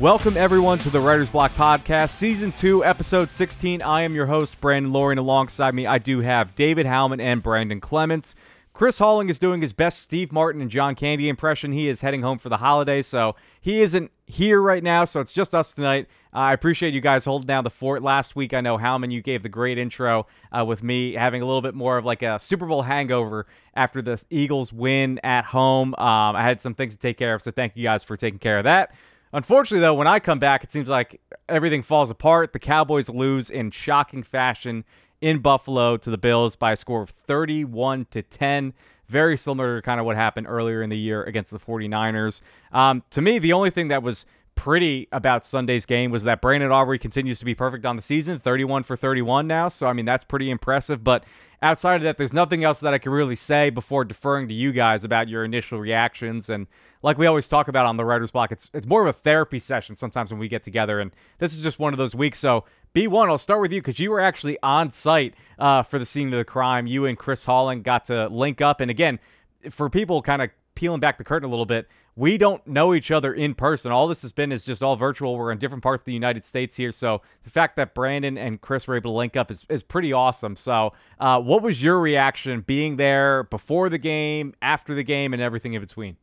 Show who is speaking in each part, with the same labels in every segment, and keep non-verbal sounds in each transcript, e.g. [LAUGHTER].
Speaker 1: Welcome, everyone, to the Writer's Block Podcast, Season 2, Episode 16. I am your host, Brandon Loree. Alongside me, I do have David Howman and Brandon Clements. Chris Halling is doing his best Steve Martin and John Candy impression. He is heading home for the holidays, so he isn't here right now, so it's just us tonight. Uh, I appreciate you guys holding down the fort. Last week, I know, Howman, you gave the great intro uh, with me having a little bit more of like a Super Bowl hangover after the Eagles win at home. Um, I had some things to take care of, so thank you guys for taking care of that. Unfortunately, though, when I come back, it seems like everything falls apart. The Cowboys lose in shocking fashion in Buffalo to the Bills by a score of 31 to 10. Very similar to kind of what happened earlier in the year against the 49ers. Um, to me, the only thing that was pretty about Sunday's game was that Brandon Aubrey continues to be perfect on the season, 31 for 31 now. So, I mean, that's pretty impressive. But outside of that, there's nothing else that I can really say before deferring to you guys about your initial reactions. And like we always talk about on the writer's block, it's it's more of a therapy session sometimes when we get together. And this is just one of those weeks. So B1, I'll start with you because you were actually on site uh, for the scene of the crime. You and Chris Halling got to link up. And again, for people kind of peeling back the curtain a little bit, we don't know each other in person. All this has been is just all virtual. We're in different parts of the United States here. So the fact that Brandon and Chris were able to link up is, is pretty awesome. So, uh, what was your reaction being there before the game, after the game, and everything in between?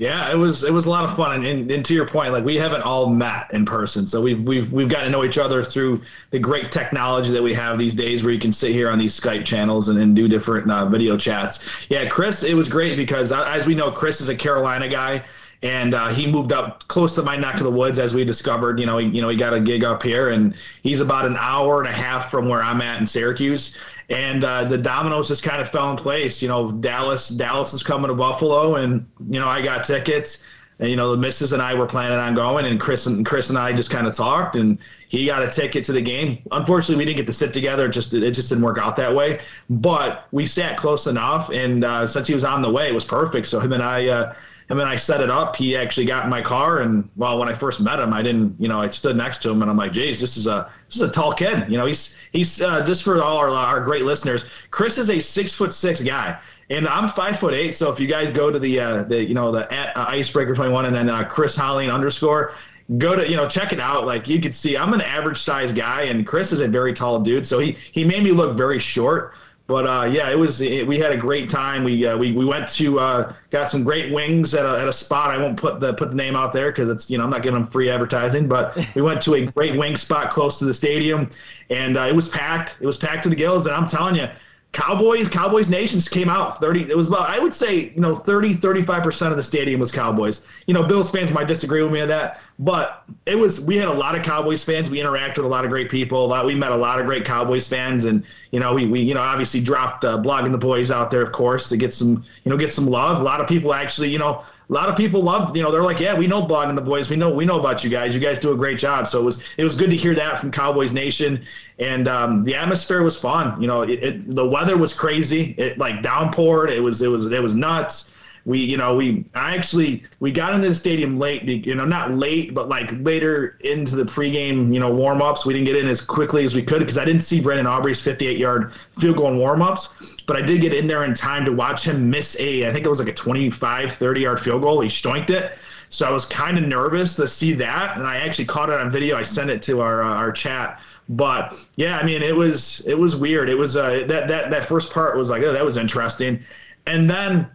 Speaker 2: Yeah, it was it was a lot of fun, and, and, and, to your point, like we haven't all met in person, so we've we've we've got to know each other through the great technology that we have these days, where you can sit here on these Skype channels and, and do different uh, video chats. Yeah, Chris, it was great because uh, as we know, Chris is a Carolina guy, and uh, he moved up close to my neck of the woods as we discovered. You know, he, you know, he got a gig up here, and he's about an hour and a half from where I'm at in Syracuse. And uh, the dominoes just kind of fell in place. You know, Dallas, Dallas is coming to Buffalo, and you know, I got tickets. And, you know, the missus and I were planning on going, and Chris and Chris and I just kind of talked, and he got a ticket to the game. Unfortunately, we didn't get to sit together. It just it just didn't work out that way. But we sat close enough, and uh, since he was on the way, it was perfect. So him and I. Uh, and then I set it up. He actually got in my car, and well, when I first met him, I didn't, you know, I stood next to him, and I'm like, "Geez, this is a this is a tall kid." You know, he's he's uh, just for all our our great listeners. Chris is a six foot six guy, and I'm five foot eight. So if you guys go to the uh, the you know the at, uh, icebreaker 21 and then uh, Chris Halling underscore, go to you know check it out. Like you could see, I'm an average size guy, and Chris is a very tall dude. So he he made me look very short. But uh, yeah, it was. It, we had a great time. We uh, we we went to uh, got some great wings at a, at a spot. I won't put the put the name out there because it's you know I'm not giving them free advertising. But [LAUGHS] we went to a great wing spot close to the stadium, and uh, it was packed. It was packed to the gills. And I'm telling you, Cowboys, Cowboys Nations came out 30. It was about, I would say, you know, 30, 35% of the stadium was Cowboys. You know, Bills fans might disagree with me on that, but it was, we had a lot of Cowboys fans. We interacted with a lot of great people. A lot, we met a lot of great Cowboys fans. And, you know, we, we you know, obviously dropped uh, blogging the boys out there, of course, to get some, you know, get some love. A lot of people actually, you know, a lot of people love, you know, they're like, yeah, we know blogging the boys. We know, we know about you guys. You guys do a great job. So it was, it was good to hear that from Cowboys Nation. And um, the atmosphere was fun. You know, it, it, the weather was crazy. It like downpoured. It was, it was, it was nuts we you know we I actually we got into the stadium late you know not late but like later into the pregame you know warm-ups we didn't get in as quickly as we could because I didn't see Brandon Aubrey's 58 yard field goal in warm-ups but I did get in there in time to watch him miss a I think it was like a 25 30 yard field goal he stoinked it So I was kind of nervous to see that, and I actually caught it on video. I sent it to our uh, our chat. But yeah, I mean, it was it was weird. It was uh, that that that first part was like, oh, that was interesting, and then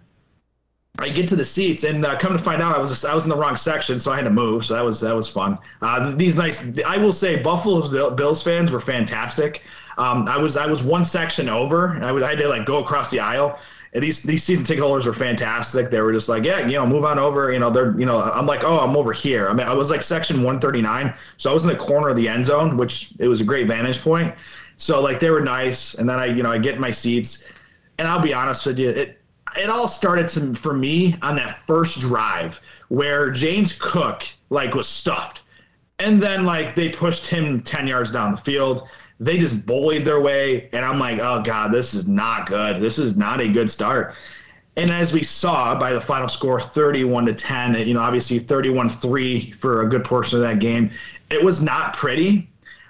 Speaker 2: I get to the seats, and uh, come to find out, I was I was in the wrong section, so I had to move. So that was that was fun. Uh, these nice, I will say, Buffalo Bills fans were fantastic. Um, I was I was one section over. I, was, I had to like go across the aisle. And these these season ticket holders were fantastic. They were just like, yeah, you know, move on over. You know, they're you know, I'm like, oh, I'm over here. I mean, I was like section 139, so I was in the corner of the end zone, which it was a great vantage point. So like they were nice, and then I you know I get my seats, and I'll be honest with you, it it all started for me on that first drive where James Cook like was stuffed, and then like they pushed him ten yards down the field. They just bullied their way, and I'm like, oh god, this is not good. This is not a good start. And as we saw by the final score, 31 to 10, you know, obviously 31 3 for a good portion of that game, it was not pretty.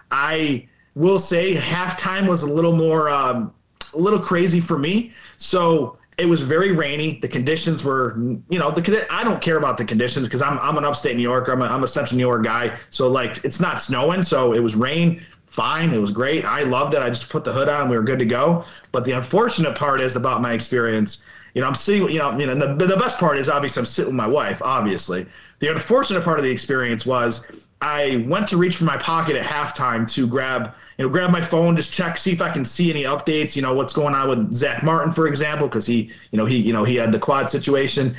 Speaker 2: I will say halftime was a little more, um, a little crazy for me. So it was very rainy. The conditions were, you know, the I don't care about the conditions because I'm I'm an upstate New Yorker. I'm a, I'm a central New York guy. So like it's not snowing, so it was rain. Fine, it was great. I loved it. I just put the hood on. We were good to go. But the unfortunate part is about my experience. You know, I'm sitting. You know, you know, the the best part is obviously I'm sitting with my wife. Obviously, the unfortunate part of the experience was I went to reach for my pocket at halftime to grab, you know, grab my phone, just check, see if I can see any updates. You know, what's going on with Zach Martin, for example, because he, you know, he, you know, he had the quad situation.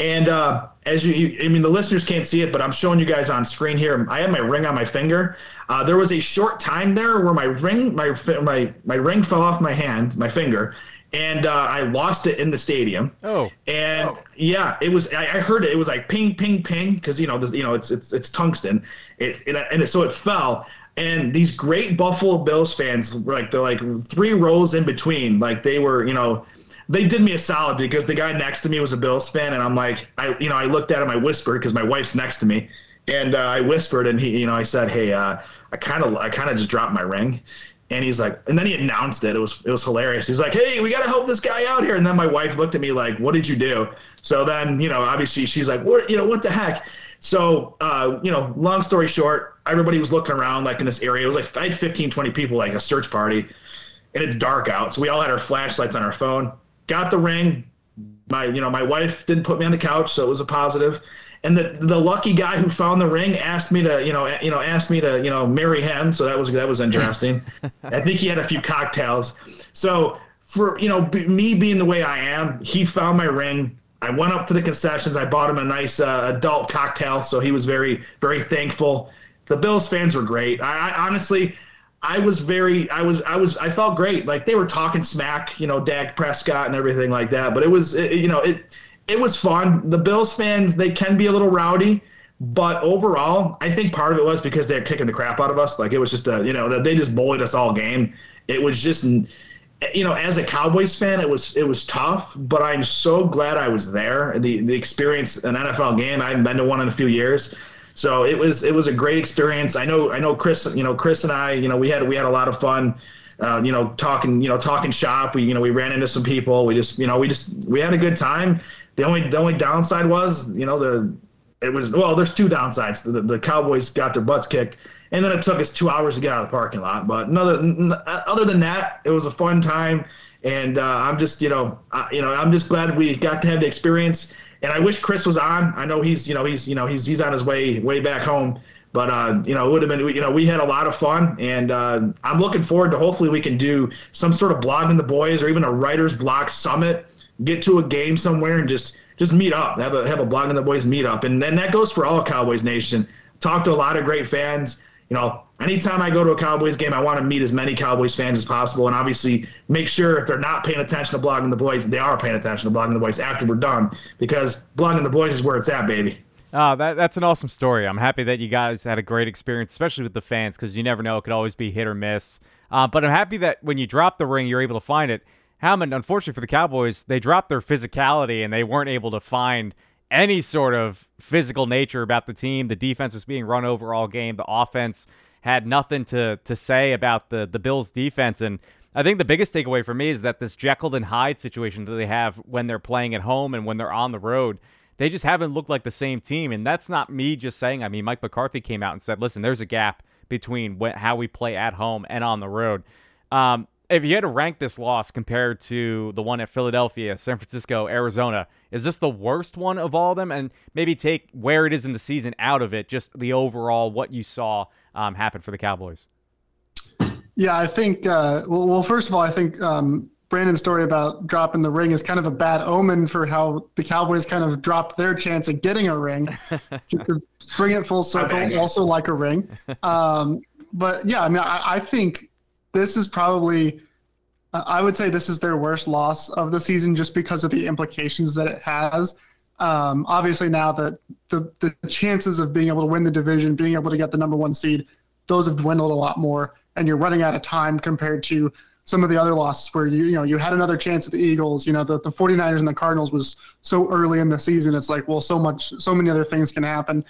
Speaker 2: And uh, as you, you, I mean, the listeners can't see it, but I'm showing you guys on screen here. I have my ring on my finger. Uh, there was a short time there where my ring, my my my ring fell off my hand, my finger, and uh, I lost it in the stadium.
Speaker 1: Oh,
Speaker 2: and oh. yeah, it was. I, I, heard it. It was like ping, ping, ping, because you know, this, you know, it's it's it's tungsten. It, it and it, so it fell. And these great Buffalo Bills fans, like they're like three rows in between, like they were, you know, they did me a solid because the guy next to me was a Bills fan, and I'm like, I, you know, I looked at him, I whispered because my wife's next to me, and uh, I whispered, and he, you know, I said, hey, uh, I kind of, I kind of just dropped my ring, and he's like, and then he announced it. It was it was hilarious. He's like, hey, we got to help this guy out here. And then my wife looked at me like, what did you do? So then, you know, obviously she's like, what, you know, what the heck? So, uh, you know, long story short, everybody was looking around like in this area. It was like I had 15, 20 people, like a search party, and it's dark out. So we all had our flashlights on our phone. Got the ring. My, you know, my wife didn't put me on the couch, so it was a positive and the the lucky guy who found the ring asked me to you know you know asked me to you know marry him. So that was that was interesting. [LAUGHS] I think he had a few cocktails. So for you know b- me being the way i am he found my ring. I went up to the concessions. I bought him a nice uh, adult cocktail. So he was very very thankful. The bills fans were great. I, I honestly I was very, I was, I was, I felt great. Like they were talking smack, you know, Dak Prescott and everything like that. But it was, it, you know, it, it was fun. The Bills fans, they can be a little rowdy, but overall, I think part of it was because they're kicking the crap out of us. Like it was just a, you know, they just bullied us all game. It was just, you know, as a Cowboys fan, it was it was tough, but I'm so glad I was there. The the experience an NFL game, I haven't been to one in a few years. So it was it was a great experience. I know I know Chris, you know, Chris and I, you know, we had we had a lot of fun. Uh, you know, talking, you know, talking shop. We, you know, we ran into some people. We just, you know, we just, we had a good time. The only the only downside was, you know, the it was well, there's two downsides. The, the Cowboys got their butts kicked, and then it took us two hours to get out of the parking lot. But another, other than that, it was a fun time, and uh, I'm just, you know, uh, you know, I'm just glad we got to have the experience. And I wish Chris was on. I know he's, you know, he's, you know, he's he's on his way way back home. But uh, you know, it would have been, you know, we had a lot of fun, and uh, I'm looking forward to hopefully we can do some sort of blogging the boys or even a writers block summit get to a game somewhere and just just meet up. Have a have a blog and the boys meet up, and then that goes for all Cowboys Nation. Talk to a lot of great fans. You know, anytime I go to a Cowboys game, I want to meet as many Cowboys fans as possible, and obviously make sure if they're not paying attention to blogging the boys, they are paying attention to blogging the boys after we're done, because blogging the boys is where it's at, baby.
Speaker 1: Oh, that, that's an awesome story. I'm happy that you guys had a great experience, especially with the fans, because you never know; it could always be hit or miss. Uh, but I'm happy that when you drop the ring, you're able to find it. Howman, unfortunately for the Cowboys, they dropped their physicality and they weren't able to find any sort of physical nature about the team. The defense was being run over all game. The offense had nothing to to say about the the Bills defense and I think the biggest takeaway for me is that this Jekyll and Hyde situation that they have when they're playing at home and when they're on the road, they just haven't looked like the same team. And that's not me just saying. I mean, Mike McCarthy came out and said, listen, there's a gap between how we play at home and on the road. Um, if you had to rank this loss compared to the one at Philadelphia, San Francisco, Arizona, is this the worst one of all of them? And maybe take where it is in the season out of it, just the overall what you saw um, happen for the Cowboys.
Speaker 3: Yeah, I think. Uh, well, well, first of all, I think um, Brandon's story about dropping the ring is kind of a bad omen for how the Cowboys kind of dropped their chance at getting a ring. [LAUGHS] bring it full circle, also like a ring. Um, but yeah, I mean, I, I, think this is probably, I would say this is their worst loss of the season just because of the implications that it has. Um, obviously, now that the, the chances of being able to win the division, being able to get the number one seed, those have dwindled a lot more, and you're running out of time compared to some of the other losses where you you know you had another chance at the Eagles. You know the, the 49ers and the Cardinals was so early in the season. It's like well so much so many other things can happen.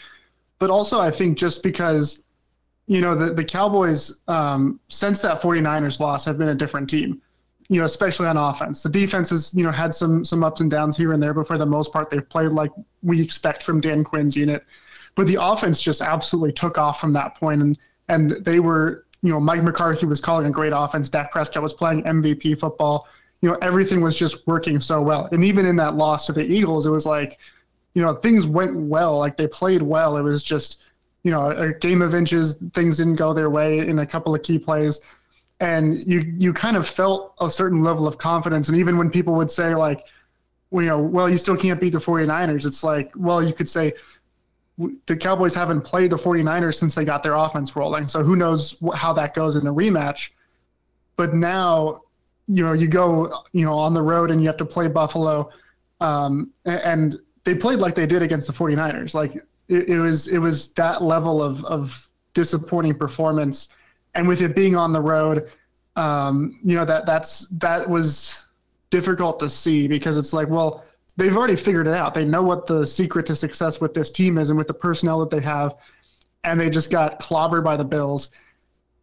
Speaker 3: But also I think just because you know the the Cowboys um, since that 49ers loss have been a different team. You know especially on offense. The defense has you know had some some ups and downs here and there, but for the most part they've played like we expect from Dan Quinn's unit. But the offense just absolutely took off from that point and and they were you know, Mike McCarthy was calling a great offense. Dak Prescott was playing MVP football. You know, everything was just working so well. And even in that loss to the Eagles, it was like, you know, things went well. Like they played well. It was just, you know, a game of inches. Things didn't go their way in a couple of key plays. And you you kind of felt a certain level of confidence. And even when people would say like, you know, well, you still can't beat the 49ers, it's like, well, you could say, the Cowboys haven't played the 49ers since they got their offense rolling. So who knows how that goes in a rematch. But now, you know, you go, you know, on the road and you have to play Buffalo. Um, and they played like they did against the 49ers. Like it, it was, it was that level of, of disappointing performance. And with it being on the road, um, you know, that that's, that was difficult to see because it's like, well, they've already figured it out. They know what the secret to success with this team is and with the personnel that they have. And they just got clobbered by the Bills.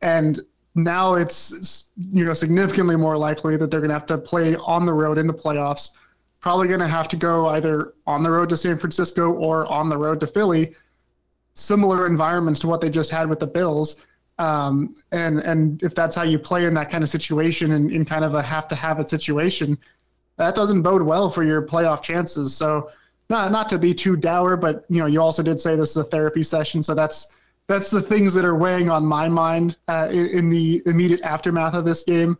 Speaker 3: And now it's you know significantly more likely that they're going to have to play on the road in the playoffs. Probably going to have to go either on the road to San Francisco or on the road to Philly. Similar environments to what they just had with the Bills. Um, and and if that's how you play in that kind of situation and in kind of a have to have it situation, that doesn't bode well for your playoff chances. So not not to be too dour, but you know you also did say this is a therapy session, so that's that's the things that are weighing on my mind uh, in, in, the immediate aftermath of this game.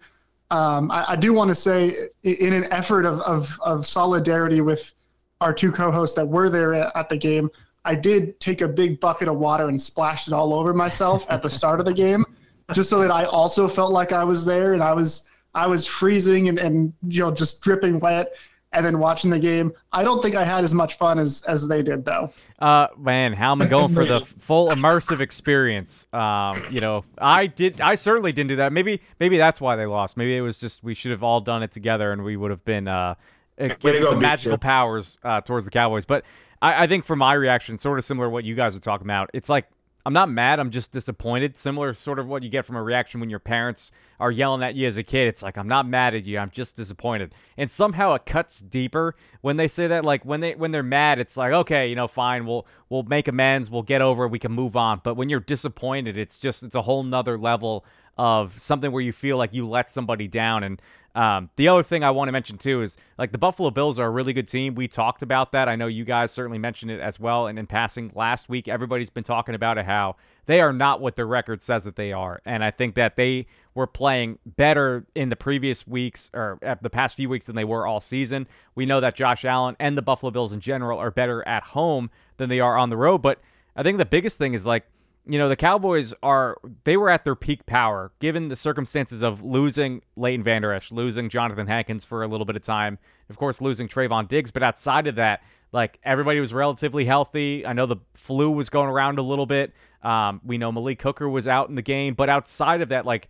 Speaker 3: Um, I, I, do want to say, in an effort of, of, of solidarity with our two co-hosts that were there at, at the game, I did take a big bucket of water and splashed it all over myself at the start of the game, just so that I also felt like I was there and I was I was freezing and, and you know just dripping wet and then watching the game. I don't think I had as much fun as as they did though.
Speaker 1: Uh, man, how am I going for the [LAUGHS] full immersive experience? Um, you know, I did. I certainly didn't do that. Maybe maybe that's why they lost. Maybe it was just we should have all done it together and we would have been uh, getting some magical you. powers uh, towards the Cowboys. But I, I think for my reaction, sort of similar to what you guys are talking about. It's like I'm not mad. I'm just disappointed. Similar, sort of what you get from a reaction when your parents are yelling at you as a kid. It's like I'm not mad at you. I'm just disappointed. And somehow it cuts deeper when they say that. Like when they when they're mad, it's like okay, you know, fine. We'll we'll make amends. We'll get over. it. We can move on. But when you're disappointed, it's just it's a whole nother level of something where you feel like you let somebody down. And um, the other thing I want to mention too is like the Buffalo Bills are a really good team. We talked about that. I know you guys certainly mentioned it as well. And in passing last week, everybody's been talking about it how they are not what their record says that they are. And I think that they were playing better in the previous weeks or the past few weeks than they were all season. We know that Josh Allen and the Buffalo Bills in general are better at home than they are on the road. But I think the biggest thing is like you know, the Cowboys are they were at their peak power given the circumstances of losing Leighton Vander Esch, losing Jonathan Hankins for a little bit of time, of course losing Trevon Diggs, but outside of that, like everybody was relatively healthy. I know the flu was going around a little bit. Um, we know Malik Hooker was out in the game, but outside of that, like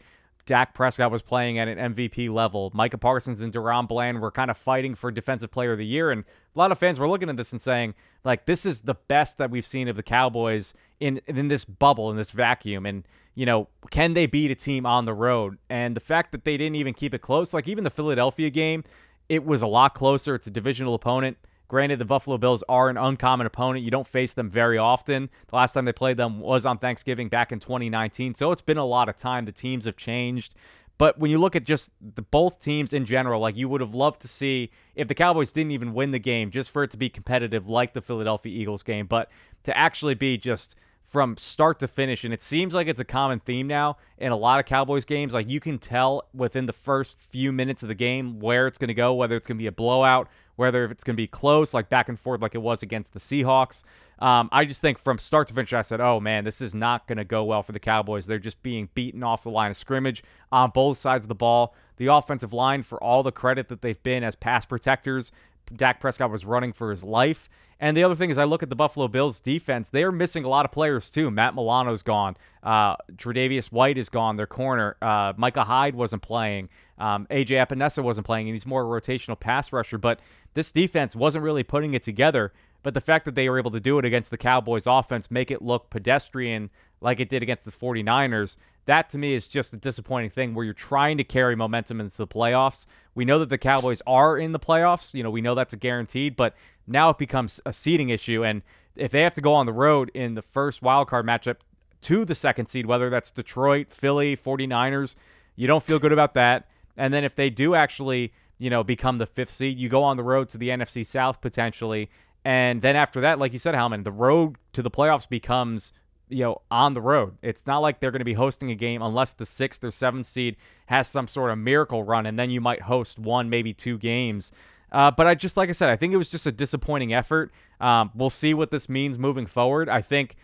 Speaker 1: Dak Prescott was playing at an MVP level. Micah Parsons and DaRon Bland were kind of fighting for Defensive Player of the Year. And a lot of fans were looking at this and saying, like, this is the best that we've seen of the Cowboys in, in this bubble, in this vacuum. And, you know, can they beat a team on the road? And the fact that they didn't even keep it close, like even the Philadelphia game, it was a lot closer. It's a divisional opponent. Granted, the Buffalo Bills are an uncommon opponent. You don't face them very often. The last time they played them was on Thanksgiving back in 2019. So it's been a lot of time. The teams have changed. But when you look at just the both teams in general, like you would have loved to see if the Cowboys didn't even win the game, just for it to be competitive like the Philadelphia Eagles game, but to actually be just from start to finish. And it seems like it's a common theme now in a lot of Cowboys games. Like you can tell within the first few minutes of the game where it's going to go, whether it's going to be a blowout, whether it's going to be close, like back and forth, like it was against the Seahawks. Um, I just think from start to finish, I said, oh man, this is not going to go well for the Cowboys. They're just being beaten off the line of scrimmage on both sides of the ball. The offensive line, for all the credit that they've been as pass protectors, Dak Prescott was running for his life. And the other thing is, I look at the Buffalo Bills defense. They are missing a lot of players too. Matt Milano's gone. Uh, Tre'Davious White is gone. Their corner. Uh, Micah Hyde wasn't playing. Um, AJ Epenesa wasn't playing, and he's more a rotational pass rusher. But this defense wasn't really putting it together. But the fact that they were able to do it against the Cowboys offense, make it look pedestrian like it did against the 49ers, that to me is just a disappointing thing where you're trying to carry momentum into the playoffs. We know that the Cowboys are in the playoffs. You know, we know that's a guaranteed, but now it becomes a seeding issue. And if they have to go on the road in the first wild card matchup to the second seed, whether that's Detroit, Philly, 49ers, you don't feel good about that. And then if they do actually, you know, become the fifth seed, you go on the road to the NFC South potentially. And then after that, like you said, Howman, the road to the playoffs becomes you know, on the road. It's not like they're going to be hosting a game unless the sixth or seventh seed has some sort of miracle run, and then you might host one, maybe two games. Uh, but I just, like I said, I think it was just a disappointing effort. Um, we'll see what this means moving forward. I think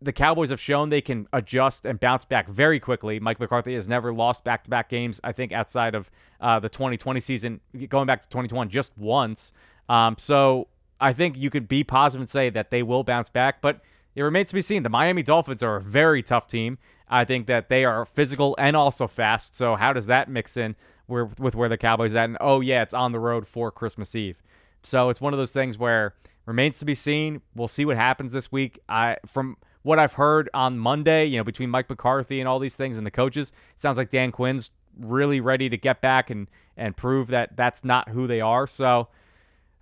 Speaker 1: the Cowboys have shown they can adjust and bounce back very quickly. Mike McCarthy has never lost back to back games, I think, outside of uh, the 2020 season, going back to 2021 just once. Um, so I think you could be positive and say that they will bounce back. But it remains to be seen. The Miami Dolphins are a very tough team. I think that they are physical and also fast. So how does that mix in with where the Cowboys at? And oh yeah, it's on the road for Christmas Eve. So it's one of those things where remains to be seen. We'll see what happens this week. I from what I've heard on Monday, you know, between Mike McCarthy and all these things and the coaches, sounds like Dan Quinn's really ready to get back and and prove that that's not who they are. So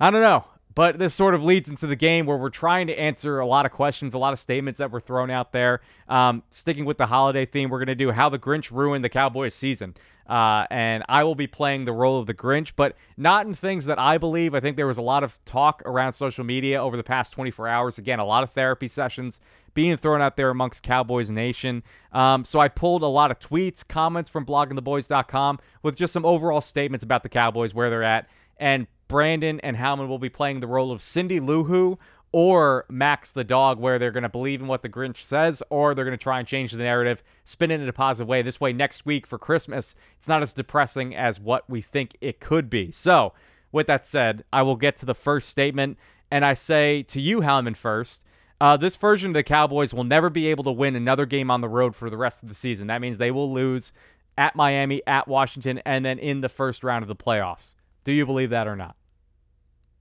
Speaker 1: I don't know. But this sort of leads into the game where we're trying to answer a lot of questions, a lot of statements that were thrown out there. Um, sticking with the holiday theme, we're going to do how the Grinch ruined the Cowboys season. Uh, and I will be playing the role of the Grinch, but not in things that I believe. I think there was a lot of talk around social media over the past 24 hours. Again, a lot of therapy sessions being thrown out there amongst Cowboys Nation. Um, so I pulled a lot of tweets, comments from bloggingtheboys.com with just some overall statements about the Cowboys, where they're at, and Brandon and Howman will be playing the role of Cindy Lou Who or Max the dog, where they're going to believe in what the Grinch says, or they're going to try and change the narrative, spin it in a positive way. This way, next week for Christmas, it's not as depressing as what we think it could be. So, with that said, I will get to the first statement, and I say to you, Howman, first. Uh, this version of the Cowboys will never be able to win another game on the road for the rest of the season. That means they will lose at Miami, at Washington, and then in the first round of the playoffs. Do you believe that or not?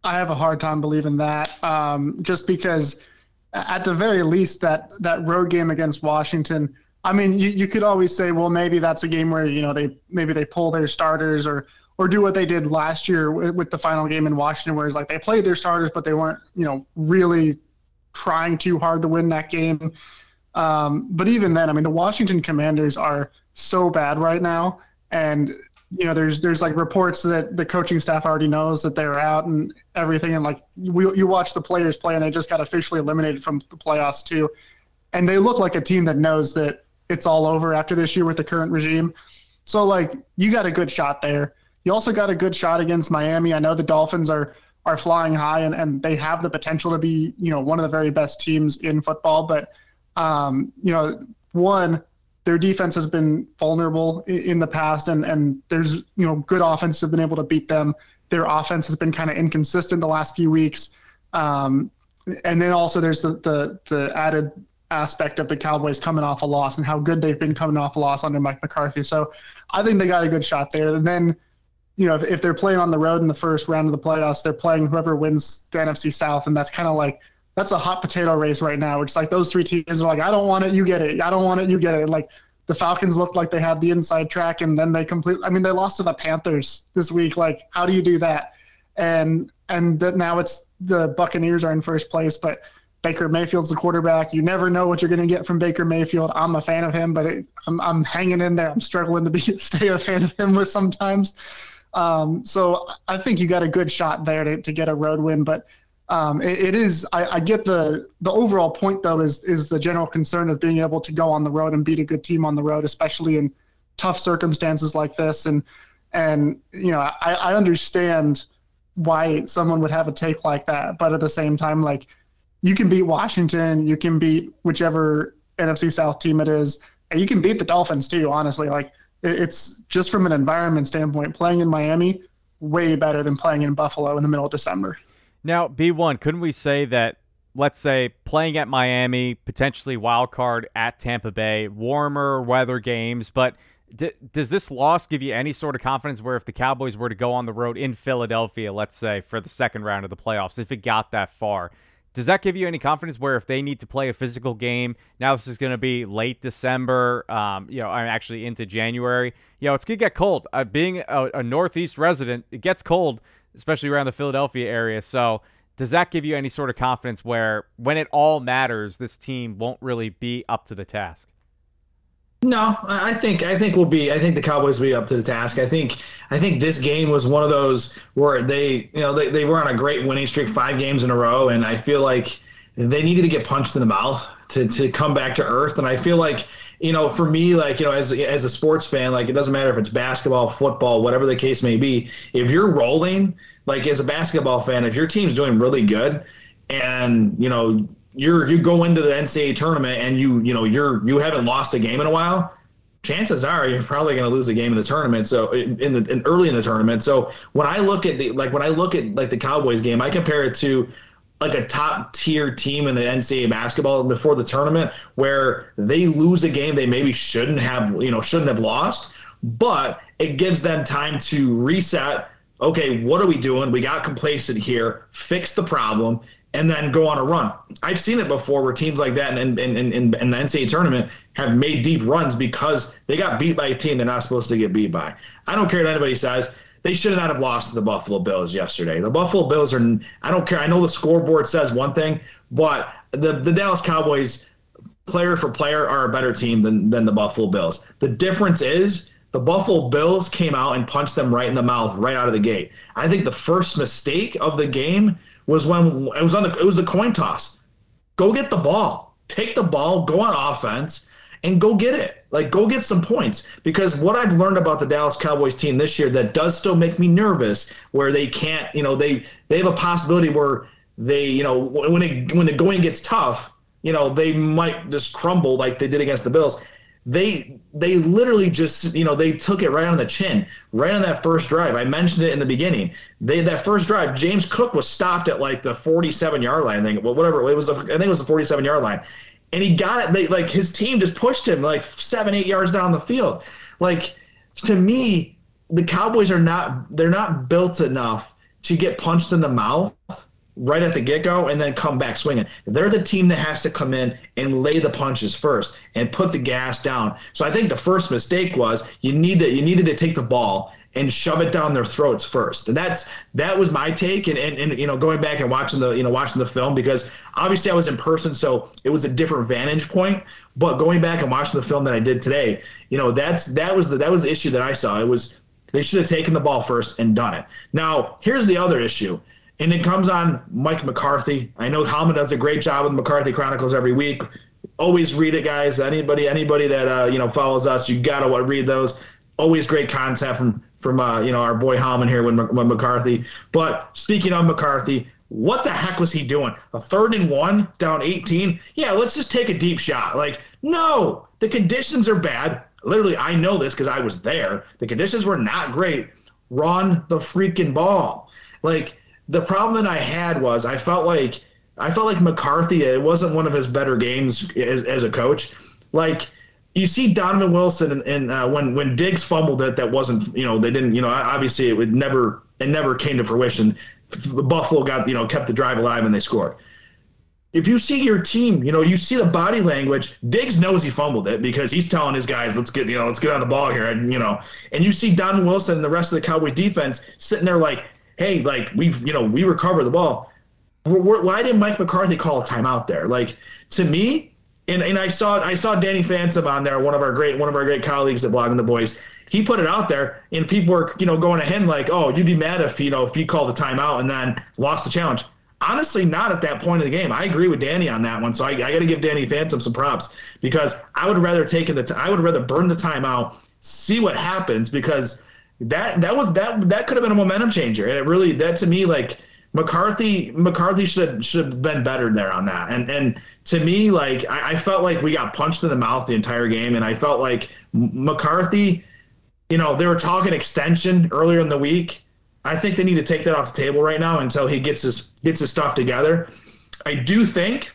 Speaker 3: I have a hard time believing that, um, just because at the very least that that road game against Washington. I mean, you, you could always say, well, maybe that's a game where you know they maybe they pull their starters or or do what they did last year with, with the final game in Washington, where it's like they played their starters, but they weren't you know really trying too hard to win that game. Um, but even then, I mean, the Washington Commanders are so bad right now, and you know, there's there's like reports that the coaching staff already knows that they're out and everything, and like we, you watch the players play, and they just got officially eliminated from the playoffs too, and they look like a team that knows that it's all over after this year with the current regime. So like you got a good shot there. You also got a good shot against Miami. I know the Dolphins are are flying high and, and they have the potential to be, you know, one of the very best teams in football. But um, you know, one, their defense has been vulnerable in the past, and and there's you know good offense have been able to beat them. Their offense has been kind of inconsistent the last few weeks, um, and then also there's the, the the added aspect of the Cowboys coming off a loss and how good they've been coming off a loss under Mike McCarthy. So I think they got a good shot there. And then you know if, if they're playing on the road in the first round of the playoffs, they're playing whoever wins the NFC South, and that's kind of like that's a hot potato race right now. It's like those three teams are like, I don't want it, you get it. I don't want it, you get it. Like the Falcons looked like they had the inside track, and then they complete. I mean, they lost to the Panthers this week. Like, how do you do that? And and that now it's the Buccaneers are in first place, but Baker Mayfield's the quarterback. You never know what you're going to get from Baker Mayfield. I'm a fan of him, but it, I'm, I'm hanging in there. I'm struggling to be [LAUGHS] stay a fan of him with sometimes. Um, so I think you got a good shot there to, to get a road win, but um, it, it is. I, I, get the the overall point though is is the general concern of being able to go on the road and beat a good team on the road, especially in tough circumstances like this. And and you know I, I understand why someone would have a take like that, but at the same time, like you can beat Washington, you can beat whichever NFC South team it is, and you can beat the Dolphins too. Honestly, like it's just from an environment standpoint, playing in Miami way better than playing in Buffalo in the middle of December.
Speaker 1: Now, B1, couldn't we say that, let's say, playing at Miami, potentially wild card at Tampa Bay, warmer weather games, but d- does this loss give you any sort of confidence where if the Cowboys were to go on the road in Philadelphia, let's say, for the second round of the playoffs, if it got that far, does that give you any confidence where if they need to play a physical game, now this is going to be late December, um, you know, I'm actually into January, you know, it's going to get cold. Uh, being a, a Northeast resident, it gets cold especially around the Philadelphia area. So, does that give you any sort of confidence where when it all matters, this team won't really be up to the task?
Speaker 2: No, I think I think we'll be. I think the Cowboys will be up to the task. I think I think this game was one of those where they, you know, they, they were on a great winning streak, five games in a row, and I feel like they needed to get punched in the mouth to to come back to earth. And I feel like you know, for me, like, you know, as, as a sports fan, like, it doesn't matter if it's basketball, football, whatever the case may be. If you're rolling, like, as a basketball fan, if your team's doing really good and, you know, you're, you go into the NCAA tournament and you, you know, you're, you haven't lost a game in a while, chances are you're probably going to lose a game in the tournament. So in, in the, in early in the tournament. So when I look at the, like, when I look at like the Cowboys game, I compare it to, like a top tier team in the NCAA basketball before the tournament where they lose a game they maybe shouldn't have, you know, shouldn't have lost, but it gives them time to reset. Okay, what are we doing? We got complacent here. Fix the problem and then go on a run. I've seen it before where teams like that in, in, in, in, the NCAA tournament have made deep runs because they got beat by a team they're not supposed to get beat by. I don't care what anybody says they should not have lost to the Buffalo Bills yesterday. The Buffalo Bills are, I don't care. I know the scoreboard says one thing, but the, the Dallas Cowboys, player for player, are a better team than, than the Buffalo Bills. The difference is the Buffalo Bills came out and punched them right in the mouth right out of the gate. I think the first mistake of the game was when it was on the it was the coin toss. Go get the ball. Take the ball, go on offense and go get it. Like go get some points because what I've learned about the Dallas Cowboys team this year that does still make me nervous where they can't, you know, they they have a possibility where they, you know, when it when the going gets tough, you know, they might just crumble like they did against the Bills. They they literally just, you know, they took it right on the chin, right on that first drive. I mentioned it in the beginning. They that first drive, James Cook was stopped at like the 47 yard line. I think, well, whatever it was, I think it was the 47 yard line and he got it. They, like his team just pushed him like seven, eight yards down the field. Like to me, the Cowboys are not they're not built enough to get punched in the mouth right at the get go and then come back swinging. They're the team that has to come in and lay the punches first and put the gas down. So I think the first mistake was you need to you needed to take the ball and shove it down their throats first. And that's that was my take. And, and, and you know, going back and watching the you know watching the film because obviously I was in person, so it was a different vantage point. But going back and watching the film that I did today, you know, that's that was the that was the issue that I saw. It was they should have taken the ball first and done it. Now here's the other issue. And it comes on Mike McCarthy. I know Howman does a great job with McCarthy Chronicles every week. Always read it, guys. Anybody, anybody that uh, you know follows us, you gotta read those. Always great content from from uh, you know our boy Howman here with, with McCarthy. But speaking of McCarthy, what the heck was he doing? A third and one down 18? Yeah, let's just take a deep shot. Like, no, the conditions are bad. Literally, I know this because I was there. The conditions were not great. Run the freaking ball. Like the problem that I had was I felt like I felt like McCarthy. It wasn't one of his better games as, as a coach. Like you see Donovan Wilson and, and uh, when when Diggs fumbled it, that wasn't you know they didn't you know obviously it would never it never came to fruition. Buffalo got you know kept the drive alive and they scored. If you see your team, you know you see the body language. Diggs knows he fumbled it because he's telling his guys, "Let's get you know let's get on the ball here," and you know, and you see Donovan Wilson and the rest of the Cowboy defense sitting there like, hey, like we've you know we recovered the ball. Why didn't Mike McCarthy call a timeout there? Like to me, and, and I saw I saw Danny Phantom on there, one of our great one of our great colleagues at Blogging the Boys. He put it out there, and people were you know going ahead like, oh, you'd be mad if you know if you called the timeout and then lost the challenge. Honestly, not at that point of the game. I agree with Danny on that one, so I, I got to give Danny Phantom some props because I would rather take the t- I would rather burn the timeout, see what happens because that that was that that could have been a momentum changer, and it really that to me like McCarthy McCarthy should have, should have been better there on that, and and to me like I, I felt like we got punched in the mouth the entire game, and I felt like McCarthy, you know, they were talking extension earlier in the week. I think they need to take that off the table right now until he gets his gets his stuff together. I do think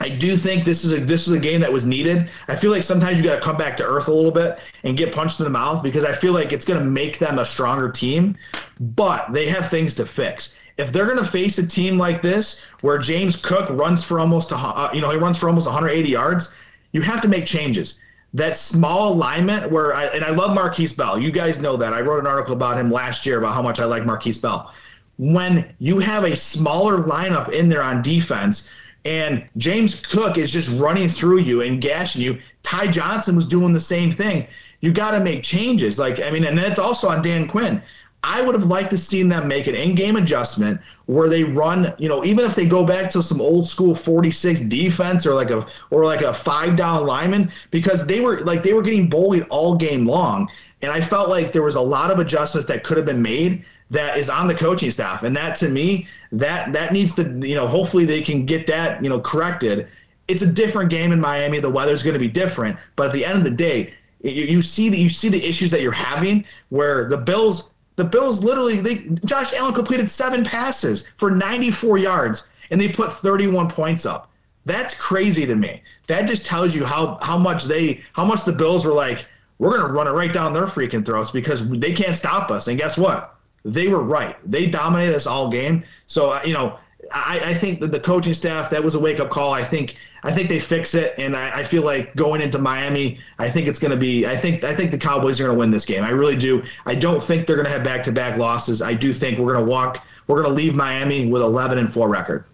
Speaker 2: I do think this is a this is a game that was needed. I feel like sometimes you got to come back to earth a little bit and get punched in the mouth because I feel like it's going to make them a stronger team, but they have things to fix. If they're going to face a team like this where James Cook runs for almost a, uh, you know he runs for almost 180 yards, you have to make changes. That small alignment where I and I love Markquese Bell. You guys know that. I wrote an article about him last year about how much I like Markquese Bell. When you have a smaller lineup in there on defense and James Cook is just running through you and gashing you. Ty Johnson was doing the same thing. You got to make changes. Like, I mean, and that's also on Dan Quinn. I would have liked to seen them make an in-game adjustment where they run, you know, even if they go back to some old school 46 defense or like a or like a five down lineman, because they were like they were getting bullied all game long. And I felt like there was a lot of adjustments that could have been made that is on the coaching staff. And that to me, that that needs to, you know, hopefully they can get that, you know, corrected. It's a different game in Miami. The weather's going to be different, but at the end of the day, you, you see that you see the issues that you're having where the Bills the Bills literally they Josh Allen completed seven passes for 94 yards and they put 31 points up. That's crazy to me. That just tells you how how much they how much the Bills were like, we're gonna run it right down their freaking throats because they can't stop us. And guess what? they were right. They dominated us all game. So uh, you know, I, I think that the coaching staff that was a wake up call. I think I think they fix it, and I, I feel like going into Miami, I think it's going to be. I think I think the Cowboys are going to win this game. I really do. I don't think they're going to have back to back losses. I do think we're going to walk. We're going to leave Miami with 11 and four record.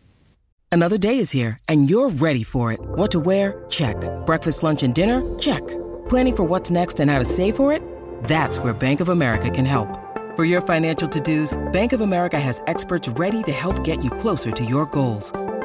Speaker 4: Another day is here, and you're ready for it. What to wear? Check. Breakfast, lunch, and dinner? Check. Planning for what's next and how to save for it? That's where Bank of America can help. For your financial to-dos, Bank of America has experts ready to help get you closer to your goals.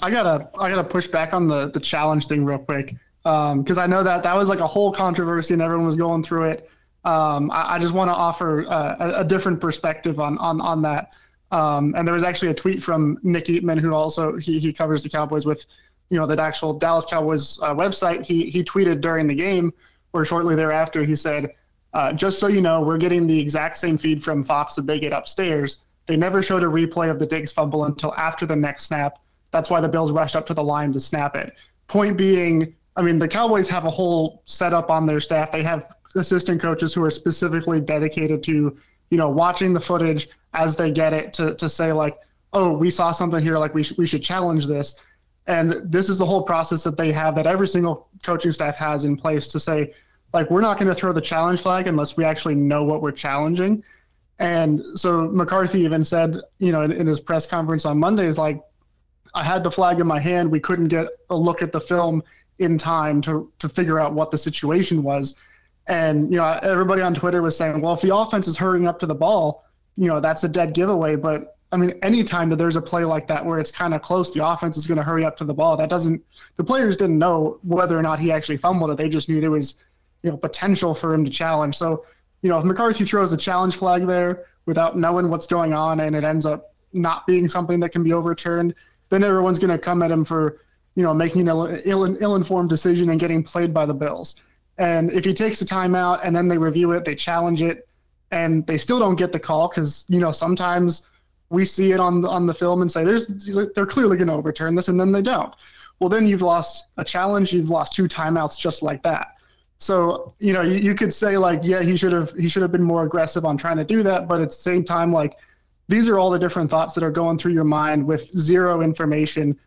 Speaker 3: I gotta I gotta push back on the the challenge thing real quick because um, I know that that was like a whole controversy and everyone was going through it. Um, I, I, just want to offer uh, a, a, different perspective on on on that. Um, and there was actually a tweet from Nick Eatman, who also he he covers the Cowboys with, you know, the actual Dallas Cowboys uh, website. He he tweeted during the game, or shortly thereafter, he said, uh, "Just so you know, we're getting the exact same feed from Fox that they get upstairs. They never showed a replay of the Diggs fumble until after the next snap." That's why the Bills rushed up to the line to snap it. Point being, I mean, the Cowboys have a whole setup on their staff. They have assistant coaches who are specifically dedicated to, you know, watching the footage as they get it to, to say like, oh, we saw something here, like we, sh- we should challenge this. And this is the whole process that they have that every single coaching staff has in place to say, like, we're not going to throw the challenge flag unless we actually know what we're challenging. And so McCarthy even said, you know, in, in his press conference on Monday, is like, I had the flag in my hand. We couldn't get a look at the film in time to to figure out what the situation was. And you know, everybody on Twitter was saying, "Well, if the offense is hurrying up to the ball, you know, that's a dead giveaway." But I mean, anytime that there's a play like that where it's kind of close, the offense is going to hurry up to the ball. That doesn't. The players didn't know whether or not he actually fumbled it. They just knew there was, you know, potential for him to challenge. So, you know, if McCarthy throws a challenge flag there, without knowing what's going on and it ends up not being something that can be overturned, then everyone's going to come at him for, you know, making an Ill, ill-informed decision and getting played by the Bills. And if he takes the timeout and then they review it, they challenge it, and they still don't get the call because you know sometimes we see it on the, on the film and say there's they're clearly going to overturn this, and then they don't. Well, then you've lost a challenge. You've lost two timeouts just like that. So you know you, you could say like yeah he should have he should have been more aggressive on trying to do that, but at the same time like these are all the different thoughts that are going through your mind with zero information,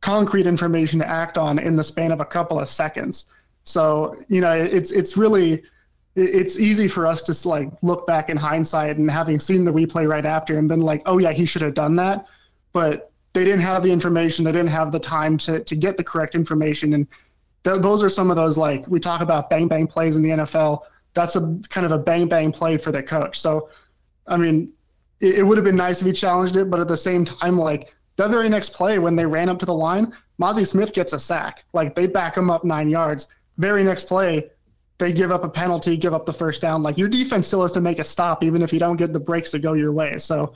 Speaker 3: concrete information to act on in the span of a couple of seconds. So you know it's it's really it's easy for us to like look back in hindsight and having seen the replay right after and been like, oh yeah, he should have done that, but they didn't have the information, they didn't have the time to to get the correct information, and th- those are some of those like we talk about bang bang plays in the NFL. That's a kind of a bang bang play for the coach. So, I mean, it, it would have been nice if he challenged it, but at the same time, like the very next play when they ran up to the line, Mazi Smith gets a sack. Like they back him up nine yards. Very next play, they give up a penalty, give up the first down. Like your defense still has to make a stop, even if you don't get the breaks to go your way. So,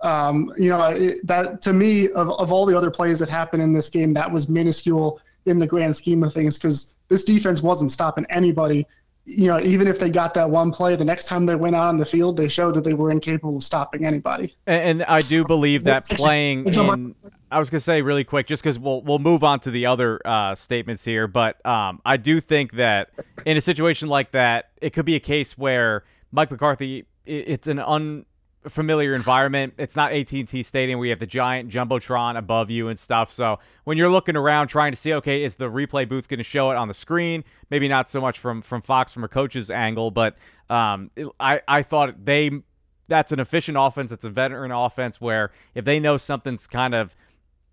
Speaker 3: um, you know, it, that to me, of, of all the other plays that happened in this game, that was minuscule in the grand scheme of things because this defense wasn't stopping anybody you know, even if they got that one play, the next time they went out on the field, they showed that they were incapable of stopping anybody.
Speaker 1: And, and I do believe that playing in, I was gonna say really quick, just because we'll we'll move on to the other uh, statements here, but um, I do think that in a situation like that, it could be a case where Mike McCarthy, it's an un familiar environment. It's not AT&T Stadium you have the giant jumbotron above you and stuff. So when you're looking around trying to see, okay, is the replay booth going to show it on the screen? Maybe not so much from from Fox from a coach's angle, but um, it, I I thought they that's an efficient offense. It's a veteran offense where if they know something's kind of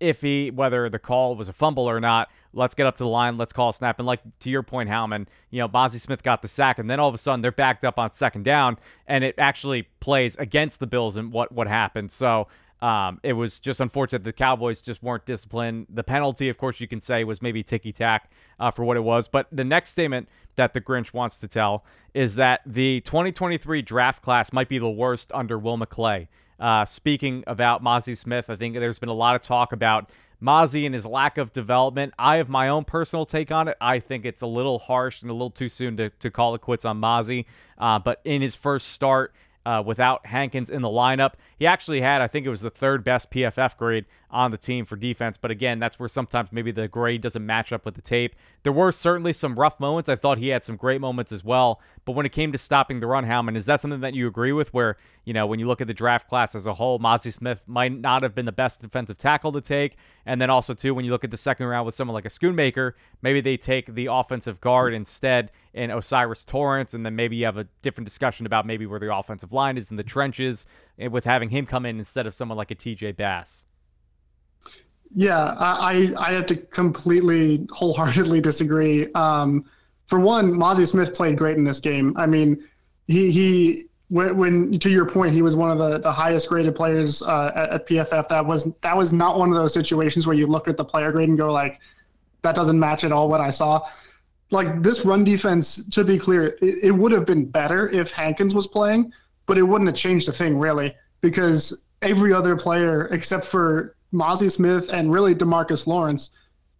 Speaker 1: iffy whether the call was a fumble or not. Let's get up to the line. Let's call a snap. And like to your point, Howman, you know, Mazi Smith got the sack, and then all of a sudden they're backed up on second down, and it actually plays against the Bills and what what happened. So um, it was just unfortunate the Cowboys just weren't disciplined. The penalty, of course, you can say was maybe ticky tack uh, for what it was. But the next statement that the Grinch wants to tell is that the 2023 draft class might be the worst under Will McClay. Uh, speaking about Mazi Smith, I think there's been a lot of talk about Mazi and his lack of development. I have my own personal take on it. I think it's a little harsh and a little too soon to, to call it quits on Mazi. Uh, but in his first start, uh, without Hankins in the lineup. He actually had, I think it was the third best PFF grade on the team for defense. But again, that's where sometimes maybe the grade doesn't match up with the tape. There were certainly some rough moments. I thought he had some great moments as well. But when it came to stopping the run, Howman, is that something that you agree with? Where, you know, when you look at the draft class as a whole, Mazi Smith might not have been the best defensive tackle to take. And then also, too, when you look at the second round with someone like a Schoonmaker, maybe they take the offensive guard instead in O'Cyrus Torrence. And then maybe you have a different discussion about maybe where the offensive line is in the trenches eh, with having him come in instead of someone like a TJ Bass.
Speaker 3: Yeah, I, I have to completely wholeheartedly disagree. Um, for one, Mazi Smith played great in this game. I mean, he he when, when to your point, he was one of the, the highest graded players uh, at, at, PFF. That was that was not one of those situations where you look at the player grade and go like, that doesn't match at all what I saw. Like this run defense, to be clear, it, it would have been better if Hankins was playing, but it wouldn't have changed a thing really because every other player except for Mazi Smith and really Demarcus Lawrence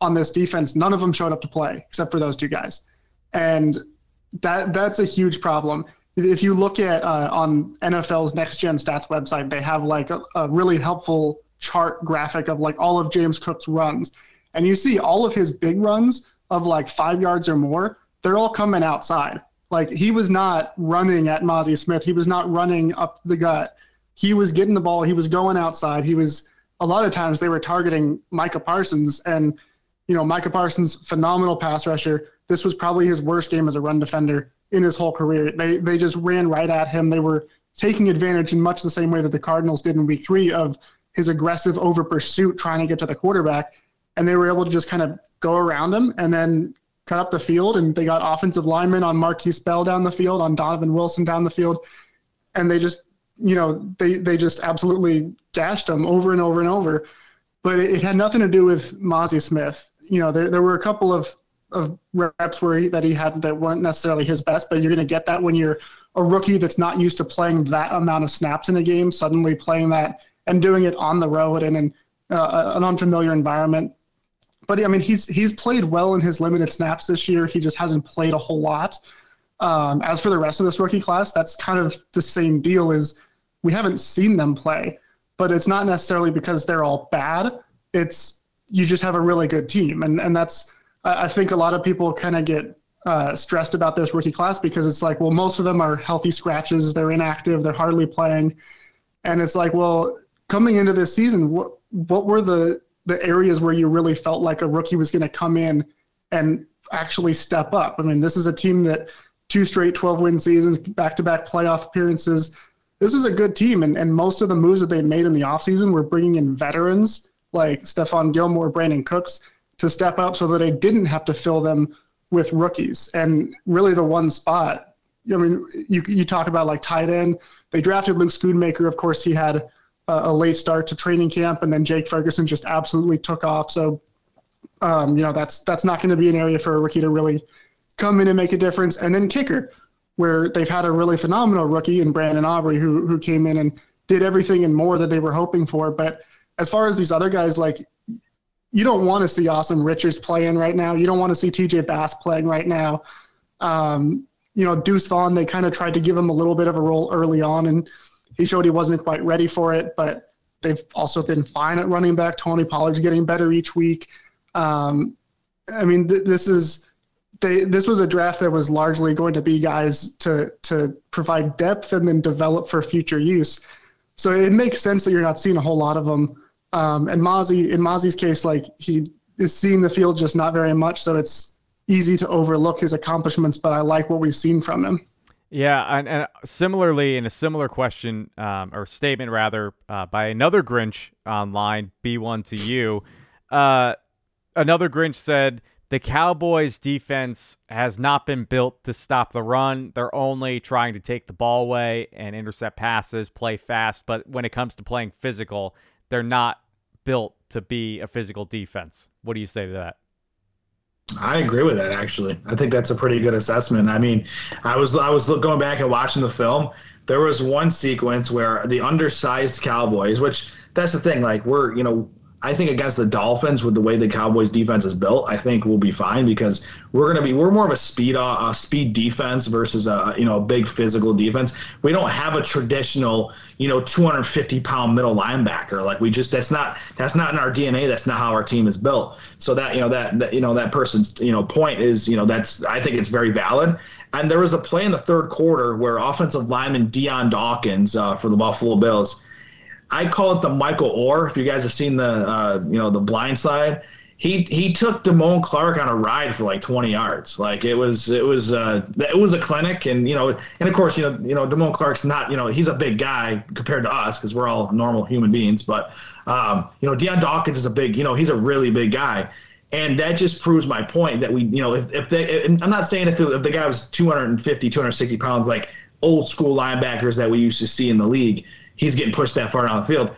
Speaker 3: on this defense, none of them showed up to play except for those two guys, and that that's a huge problem. If you look at uh, on NFL's Next Gen Stats website, they have like a, a really helpful chart graphic of like all of James Cook's runs, and you see all of his big runs of like five yards or more. They're all coming outside. Like he was not running at Mazi Smith. He was not running up the gut. He was getting the ball. He was going outside. He was a lot of times they were targeting Micah Parsons, and you know Micah Parsons, phenomenal pass rusher. This was probably his worst game as a run defender in his whole career. They they just ran right at him. They were taking advantage in much the same way that the Cardinals did in Week Three of his aggressive over pursuit, trying to get to the quarterback, and they were able to just kind of go around him and then cut up the field. And they got offensive linemen on Markquese Bell down the field, on Donovan Wilson down the field, and they just you know, they, they just absolutely gashed him over and over and over. But it, it had nothing to do with Mazi Smith. You know, there, there were a couple of, of reps where he, that he had that weren't necessarily his best, but you're going to get that when you're a rookie that's not used to playing that amount of snaps in a game suddenly playing that and doing it on the road and in uh, an unfamiliar environment. But I mean, he's he's played well in his limited snaps this year. He just hasn't played a whole lot. Um, as for the rest of this rookie class, that's kind of the same deal. Is we haven't seen them play, but it's not necessarily because they're all bad. It's you just have a really good team, and and that's I think a lot of people kind of get uh, stressed about this rookie class because it's like, well, most of them are healthy scratches. They're inactive. They're hardly playing, and it's like, well, coming into this season, what what were the the areas where you really felt like a rookie was going to come in and actually step up? I mean, this is a team that two straight 12 win seasons, back to back playoff appearances. This is a good team, and, and most of the moves that they made in the offseason were bringing in veterans like Stephon Gilmore, Brandin Cooks to step up so that they didn't have to fill them with rookies. And really, the one spot, I mean, you, you talk about like tight end. They drafted Luke Schoonmaker. Of course, he had a, a late start to training camp, and then Jake Ferguson just absolutely took off. So, um, you know, that's that's not going to be an area for a rookie to really come in and make a difference. And then kicker, where they've had a really phenomenal rookie in Brandon Aubrey, who who came in and did everything and more that they were hoping for. But as far as these other guys, like you don't want to see Asim Richards playing right now. You don't want to see TJ Bass playing right now. Um, you know, Deuce Vaughn, they kind of tried to give him a little bit of a role early on, and he showed he wasn't quite ready for it. But they've also been fine at running back. Tony Pollard's getting better each week. Um, I mean, th- this is they. This was a draft that was largely going to be guys to to provide depth and then develop for future use. So it makes sense that you're not seeing a whole lot of them um, and Mazi, in Mazi's case, like he is seeing the field just not very much, so it's easy to overlook his accomplishments. But I like what we've seen from him.
Speaker 1: Yeah, and, and similarly, in a similar question um, or statement rather uh, by another Grinch online, B1 to you, uh, another Grinch said the Cowboys' defense has not been built to stop the run. They're only trying to take the ball away and intercept passes, play fast. But when it comes to playing physical, they're not built to be a physical defense. What do you say to that?
Speaker 2: I agree with that actually. I think that's a pretty good assessment. I mean, I was I was going back and watching the film. There was one sequence where the undersized Cowboys, which that's the thing, like we're, you know, I think against the Dolphins, with the way the Cowboys defense is built, I think we'll be fine because we're going to be we're more of a speed uh, a speed defense versus a you know a big physical defense. We don't have a traditional you know 250 pound middle linebacker like we just that's not that's not in our DNA. That's not how our team is built. So that you know that, that you know that person's you know point is you know that's I think it's very valid. And there was a play in the third quarter where offensive lineman Dion Dawkins uh, for the Buffalo Bills I call it the Michael Oher. If you guys have seen the uh, you know the blind side, he he took Damone Clark on a ride for like 20 yards. Like it was it was uh, it was a clinic, and you know, and of course you know you know Damone Clark's not you know he's a big guy compared to us because we're all normal human beings, but um, you know Dion Dawkins is a big you know he's a really big guy. And that just proves my point that we, you know, if, if they, I'm not saying if, if the guy was 250, 260 pounds, like old school linebackers that we used to see in the league, he's getting pushed that far down the field.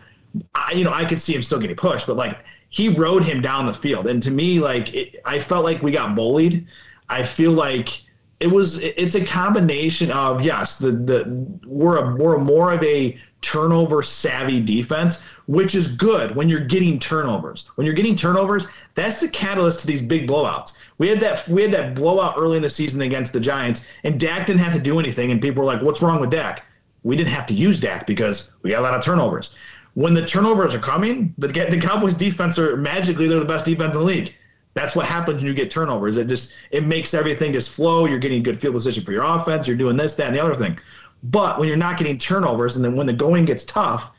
Speaker 2: I, you know, I could see him still getting pushed, but like he rode him down the field, and to me, like it, I felt like we got bullied. I feel like it was it's a combination of yes, the the we're a we're more of a turnover savvy defense, which is good when you're getting turnovers. When you're getting turnovers, that's the catalyst to these big blowouts. We had that we had that blowout early in the season against the Giants, and Dak didn't have to do anything, and people were like, "What's wrong with Dak?" We didn't have to use Dak because we got a lot of turnovers. When the turnovers are coming, the, the Cowboys defense are magically they're the best defense in the league. That's what happens when you get turnovers. It just it makes everything just flow. You're getting good field position for your offense. You're doing this, that, and the other thing. But when you're not getting turnovers, and then when the going gets tough,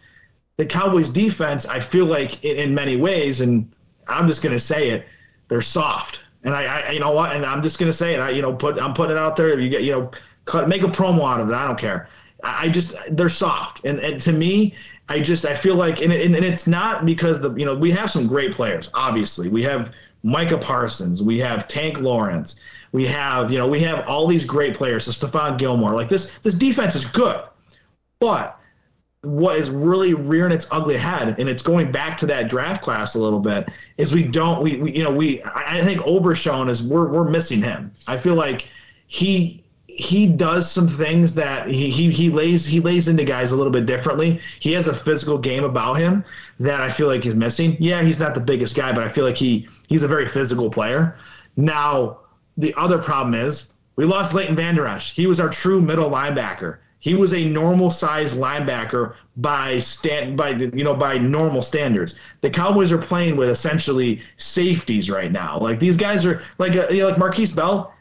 Speaker 2: the Cowboys defense, I feel like in, in many ways, and I'm just gonna say it, they're soft. And I, I, you know what? And I'm just gonna say it. I, you know, put I'm putting it out there. You get, you know, cut make a promo out of it. I don't care. I just they're soft, and, and to me, I just I feel like, and, and, and it's not because the you know we have some great players. Obviously, we have Micah Parsons, we have Tank Lawrence, we have you know we have all these great players. So Stephon Gilmore, like this this defense is good, but what is really rearing its ugly head, and it's going back to that draft class a little bit, is we don't we, we you know we I think Overshown is we're we're missing him. I feel like he he does some things that he, he he lays he lays into guys a little bit differently. He has a physical game about him that I feel like is missing. Yeah, he's not the biggest guy, but I feel like he he's a very physical player. Now, the other problem is we lost Leighton Vander Esch. He was our true middle linebacker. He was a normal sized linebacker by stand by you know by normal standards. The Cowboys are playing with essentially safeties right now. Like these guys are like a, you know, like Markquese Bell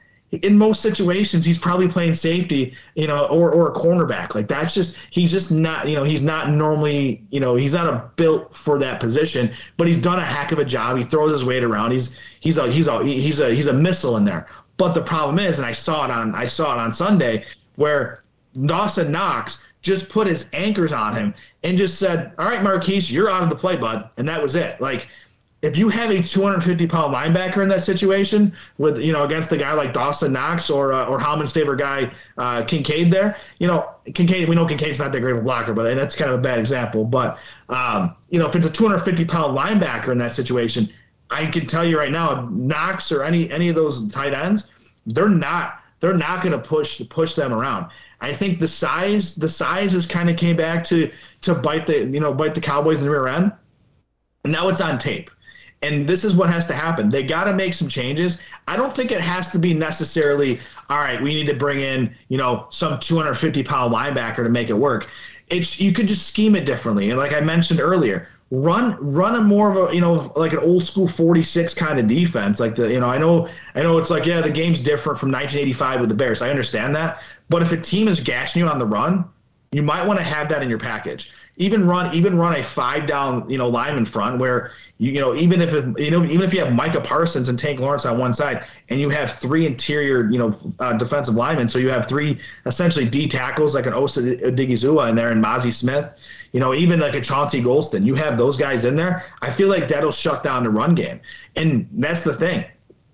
Speaker 2: in most situations he's probably playing safety you know or, or a cornerback. Like that's just he's just not you know he's not normally you know he's not a built for that position but he's done a heck of a job. He throws his weight around. He's he's a he's a he's a he's a missile in there. But the problem is and i saw it on i saw it on sunday where dawson knox just put his anchors on him and just said all right Markquese you're out of the play bud. And that was it. Like if you have a 250 pound linebacker in that situation with you know against a guy like Dawson Knox or uh, or Howman's favorite guy uh, Kincaid there, you know Kincaid we know Kincaid's not that great of a blocker, but that's kind of a bad example. But um, you know if it's a 250 pound linebacker in that situation, I can tell you right now, Knox or any any of those tight ends, they're not they're not going to push push them around. I think the size the size just kind of came back to to bite the you know bite the Cowboys in the rear end. And now it's on tape and this is what has to happen. They got to make some changes. I don't think it has to be necessarily, all right, we need to bring in, you know, some 250 pound linebacker to make it work. It's you could just scheme it differently. And like I mentioned earlier, run run a more of a you know like an old school 46 kind of defense like the you know i know i know it's like yeah the game's different from 1985 with the bears i understand that but if a team is gashing you on the run you might want to have that in your package even run even run a five down you know lineman front where you, you know even if you know even if you have Micah Parsons and Tank Lawrence on one side and you have three interior you know uh, defensive linemen so you have three essentially D tackles like an Osa Odighizuwa in there and Mazi Smith you know even like a Chauncey Golston you have those guys in there. I feel like that'll shut down the run game. And that's the thing.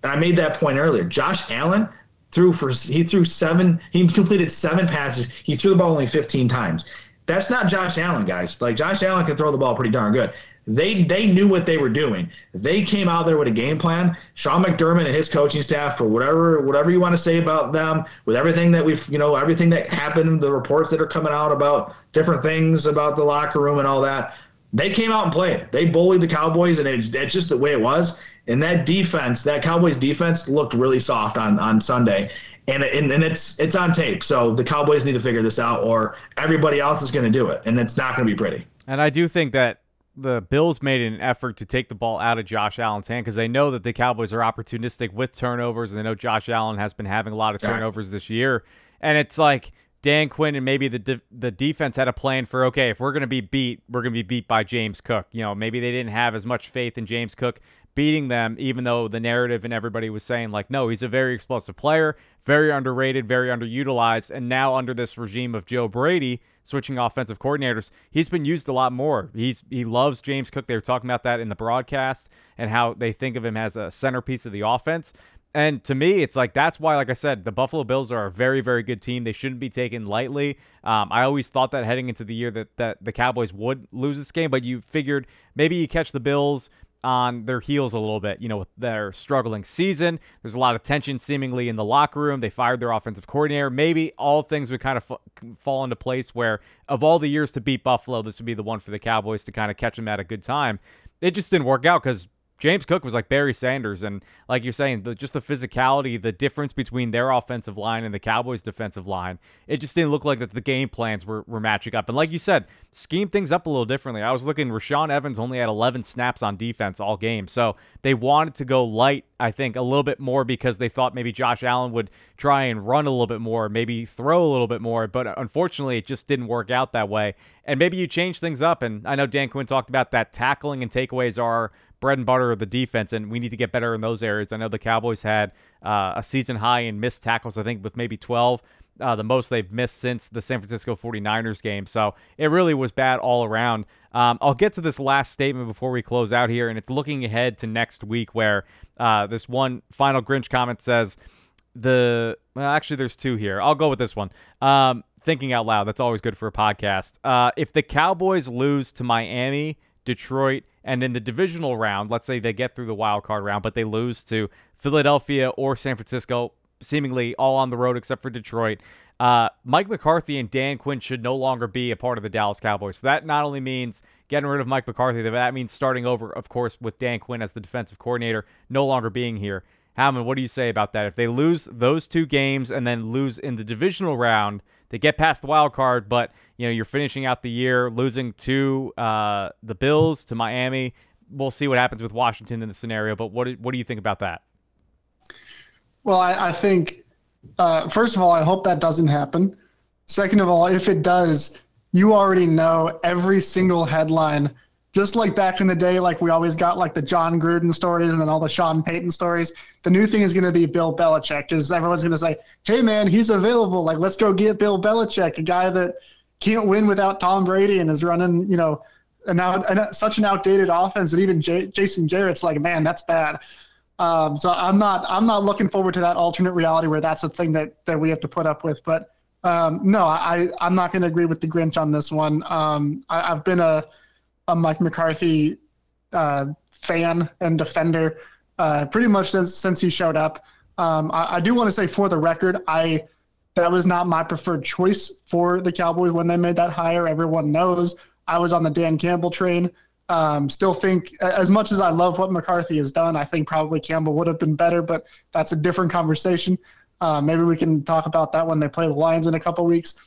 Speaker 2: And I made that point earlier. Josh Allen threw for he threw seven he completed seven passes. He threw the ball only 15 times that's not Josh Allen, guys. Like Josh Allen can throw the ball pretty darn good. They they knew what they were doing. They came out there with a game plan. Sean McDermott and his coaching staff, for whatever whatever you want to say about them, with everything that we've you know everything that happened, the reports that are coming out about different things about the locker room and all that. They came out and played. They bullied the Cowboys, and it's, it's just the way it was. And that defense, that Cowboys defense, looked really soft on on Sunday and, and and it's it's on tape. So the Cowboys need to figure this out, or everybody else is going to do it, and it's not going to be pretty.
Speaker 1: And I do think that the Bills made an effort to take the ball out of Josh Allen's hand because they know that the Cowboys are opportunistic with turnovers, and they know Josh Allen has been having a lot of turnovers this year. And it's like Dan Quinn and maybe the de- the defense had a plan for okay, if we're going to be beat, we're going to be beat by James Cook. You know, maybe they didn't have as much faith in James Cook beating them, even though the narrative and everybody was saying, like, no, he's a very explosive player, very underrated, very underutilized. And now, under this regime of Joe Brady switching offensive coordinators, he's been used a lot more. He's He loves James Cook. They were talking about that in the broadcast and how they think of him as a centerpiece of the offense. And to me, it's like that's why, like I said, the Buffalo Bills are a very, very good team. They shouldn't be taken lightly. Um, I always thought that heading into the year that, that the Cowboys would lose this game, but you figured maybe you catch the Bills on their heels a little bit, you know, with their struggling season. There's a lot of tension seemingly in the locker room. They fired their offensive coordinator. Maybe all things would kind of f- fall into place where, of all the years to beat Buffalo, this would be the one for the Cowboys to kind of catch them at a good time. It just didn't work out because James Cook was like Barry Sanders, and like you're saying, the, just the physicality, the difference between their offensive line and the Cowboys' defensive line, it just didn't look like that the game plans were, were matching up. And like you said, scheme things up a little differently. I was looking, Rashaan Evans only had 11 snaps on defense all game, so they wanted to go light, I think, a little bit more because they thought maybe Josh Allen would try and run a little bit more, maybe throw a little bit more, but unfortunately, it just didn't work out that way. And maybe you change things up, and I know Dan Quinn talked about that tackling and takeaways are bread and butter of the defense, and we need to get better in those areas. I know the Cowboys had uh, a season high in missed tackles, I think, with maybe 12. Uh, the most they've missed since the San Francisco 49ers game. So it really was bad all around. Um, I'll get to this last statement before we close out here, and it's looking ahead to next week where uh, this one final Grinch comment says, the well, actually, there's two here. I'll go with this one. Um, thinking out loud, that's always good for a podcast. Uh, if the Cowboys lose to Miami, Detroit, and in the divisional round, let's say they get through the wild card round, but they lose to Philadelphia or San Francisco, seemingly all on the road except for Detroit. Uh, Mike McCarthy and Dan Quinn should no longer be a part of the Dallas Cowboys. So that not only means getting rid of Mike McCarthy, that means starting over, of course, with Dan Quinn as the defensive coordinator, no longer being here. Howman, what do you say about that? If they lose those two games and then lose in the divisional round, they get past the wild card, but you know you're finishing out the year losing to uh, the Bills, to Miami. We'll see what happens with Washington in the scenario. But what what do you think about that?
Speaker 3: Well, I, I think uh, first of all, I hope that doesn't happen. Second of all, if it does, you already know every single headline just like back in the day, like we always got like the Jon Gruden stories and then all the Sean Payton stories. The new thing is going to be Bill Belichick because everyone's going to say, "Hey, man, he's available. Like, let's go get Bill Belichick, a guy that can't win without Tom Brady and is running, you know, and now such an outdated offense that even J- Jason Garrett's like, man, that's bad." Um, so I'm not I'm not looking forward to that alternate reality where that's a thing that that we have to put up with. But um, no, I I'm not going to agree with the Grinch on this one. Um, I, I've been a a Mike McCarthy uh, fan and defender uh, pretty much since since he showed up. Um, I, I, do want to say for the record, I that was not my preferred choice for the Cowboys when they made that hire. Everyone knows I was on the Dan Campbell train. Um, still think as much as I love what McCarthy has done, I think probably Campbell would have been better, but that's a different conversation. Uh, maybe we can talk about that when they play the Lions in a couple weeks.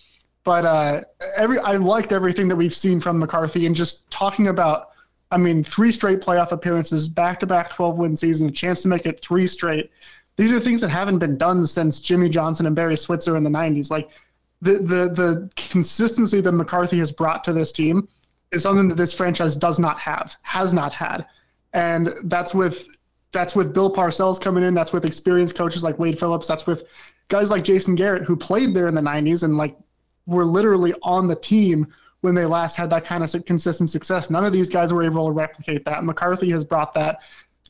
Speaker 3: But uh, every I liked everything that we've seen from McCarthy and just talking about. I mean, three straight playoff appearances, back-to-back 12-win season, a chance to make it three straight. These are things that haven't been done since Jimmy Johnson and Barry Switzer in the 90s. Like the the the consistency that McCarthy has brought to this team is something that this franchise does not have, has not had, and that's with that's with Bill Parcells coming in. That's with experienced coaches like Wade Phillips. That's with guys like Jason Garrett who played there in the 90s and like were literally on the team when they last had that kind of consistent success. None of these guys were able to replicate that. McCarthy has brought that.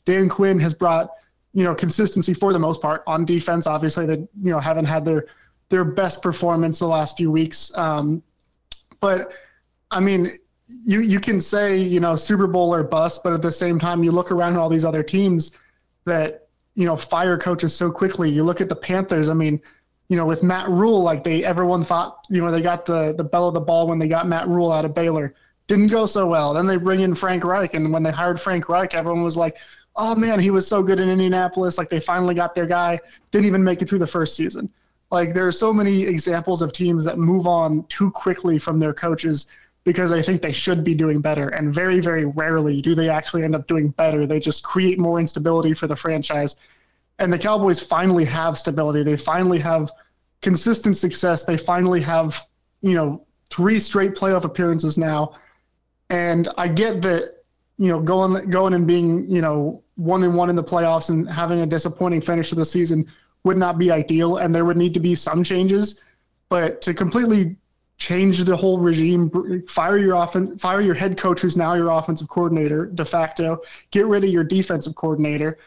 Speaker 3: Dan Quinn has brought, you know, consistency for the most part on defense. Obviously, they you know haven't had their their best performance the last few weeks. Um, but I mean, you you can say you know Super Bowl or bust, but at the same time, you look around at all these other teams that you know fire coaches so quickly. You look at the Panthers. I mean, you know, with Matt Rhule, like they everyone thought, you know, they got the the belle of the ball when they got Matt Rhule out of Baylor. Didn't go so well. Then they bring in Frank Reich, and when they hired Frank Reich, everyone was like, "Oh man, he was so good in Indianapolis." Like they finally got their guy. Didn't even make it through the first season. Like there are so many examples of teams that move on too quickly from their coaches because they think they should be doing better, and very very rarely do they actually end up doing better. They just create more instability for the franchise and the Cowboys finally have stability. They finally have consistent success. They finally have, you know, three straight playoff appearances now. And I get that, you know, going going and being, you know, one and one in the playoffs and having a disappointing finish to the season would not be ideal, and there would need to be some changes. But to completely change the whole regime, fire your offense, fire your head coach who's now your offensive coordinator de facto, get rid of your defensive coordinator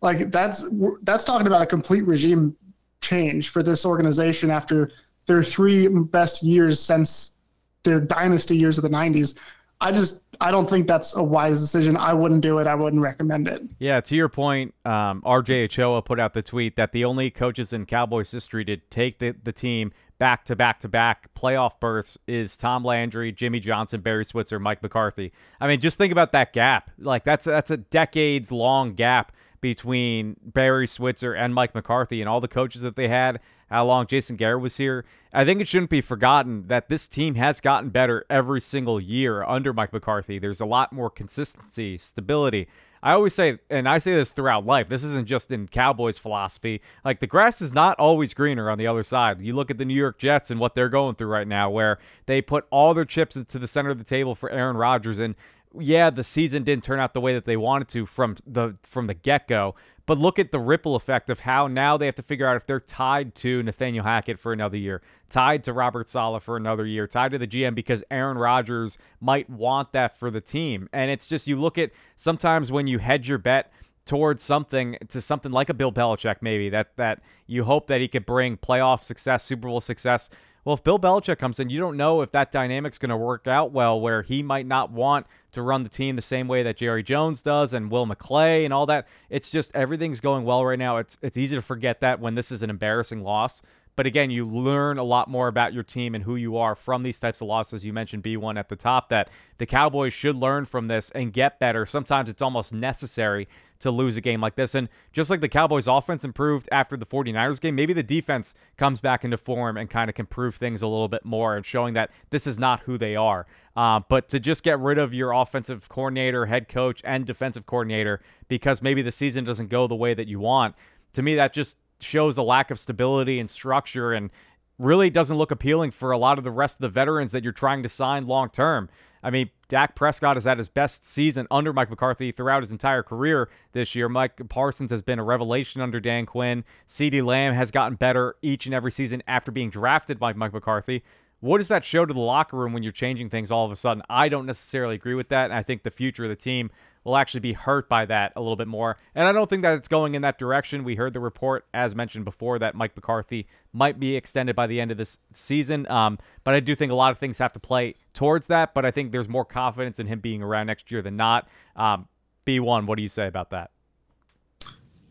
Speaker 3: like that's that's talking about a complete regime change for this organization after their three best years since their dynasty years of the 90s. I just I don't think that's a wise decision. I wouldn't do it. I wouldn't recommend it.
Speaker 1: Yeah, to your point, um, RJ Ochoa put out the tweet that the only coaches in Cowboys history to take the, the team back to back to back playoff berths is Tom Landry, Jimmy Johnson, Barry Switzer, Mike McCarthy. I mean, just think about that gap. Like that's that's a decades long gap between Barry Switzer and Mike McCarthy and all the coaches that they had, how long Jason Garrett was here. I think it shouldn't be forgotten that this team has gotten better every single year under Mike McCarthy. There's a lot more consistency, stability. I always say, and I say this throughout life, this isn't just in Cowboys philosophy. Like the grass is not always greener on the other side. You look at the New York Jets and what they're going through right now, where they put all their chips into the center of the table for Aaron Rodgers. And yeah, the season didn't turn out the way that they wanted to from the from the get go. But look at the ripple effect of how now they have to figure out if they're tied to Nathaniel Hackett for another year, tied to Robert Saleh for another year, tied to the GM because Aaron Rodgers might want that for the team. And it's just you look at sometimes when you hedge your bet towards something to something like a Bill Belichick maybe that that you hope that he could bring playoff success, Super Bowl success Well, if Bill Belichick comes in, you don't know if that dynamic's going to work out well, where he might not want to run the team the same way that Jerry Jones does and Will McClay and all that. It's just everything's going well right now. It's it's easy to forget that when this is an embarrassing loss. But again, you learn a lot more about your team and who you are from these types of losses. You mentioned B1 at the top that the Cowboys should learn from this and get better. Sometimes it's almost necessary to lose a game like this. And just like the Cowboys offense improved after the 49ers game, maybe the defense comes back into form and kind of can prove things a little bit more and showing that this is not who they are. Uh, but to just get rid of your offensive coordinator, head coach, and defensive coordinator because maybe the season doesn't go the way that you want, to me, that just shows a lack of stability and structure and really doesn't look appealing for a lot of the rest of the veterans that you're trying to sign long term. I mean, Dak Prescott is at his best season under Mike McCarthy throughout his entire career this year. Mike Parsons has been a revelation under Dan Quinn. CeeDee Lamb has gotten better each and every season after being drafted by Mike McCarthy. What does that show to the locker room when you're changing things all of a sudden? I don't necessarily agree with that. And I think the future of the team will actually be hurt by that a little bit more. And I don't think that it's going in that direction. We heard the report, as mentioned before, that Mike McCarthy might be extended by the end of this season. Um, but I do think a lot of things have to play towards that. But I think there's more confidence in him being around next year than not. Um, B1, what do you say about that?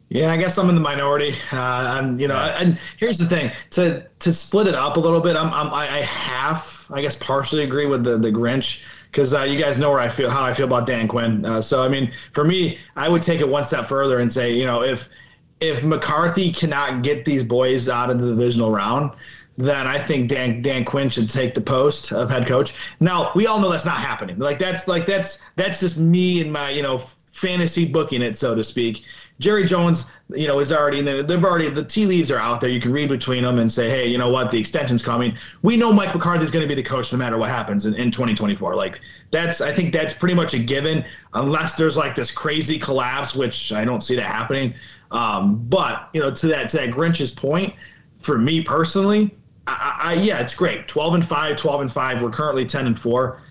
Speaker 2: Yeah, I guess I'm in the minority. Uh, and you know, and here's the thing: to to split it up a little bit, I'm, I'm I half, I guess, partially agree with the the Grinch because uh, you guys know where I feel how I feel about Dan Quinn. Uh, so I mean, for me, I would take it one step further and say, you know, if if McCarthy cannot get these boys out of the divisional round, then I think Dan Dan Quinn should take the post of head coach. Now we all know that's not happening. Like that's like that's that's just me and my you know fantasy booking it so to speak. Jerry Jones, you know, is already in the, they've already the tea leaves are out there. You can read between them and say, hey, you know what, the extension's coming. We know Mike McCarthy is going to be the coach no matter what happens in, in 2024. Like that's I think that's pretty much a given, unless there's like this crazy collapse, which I don't see that happening. Um, but you know, to that to that Grinch's point, for me personally, I, I yeah, it's great. 12 and 5, 12 and 5. We're currently 10 and 4.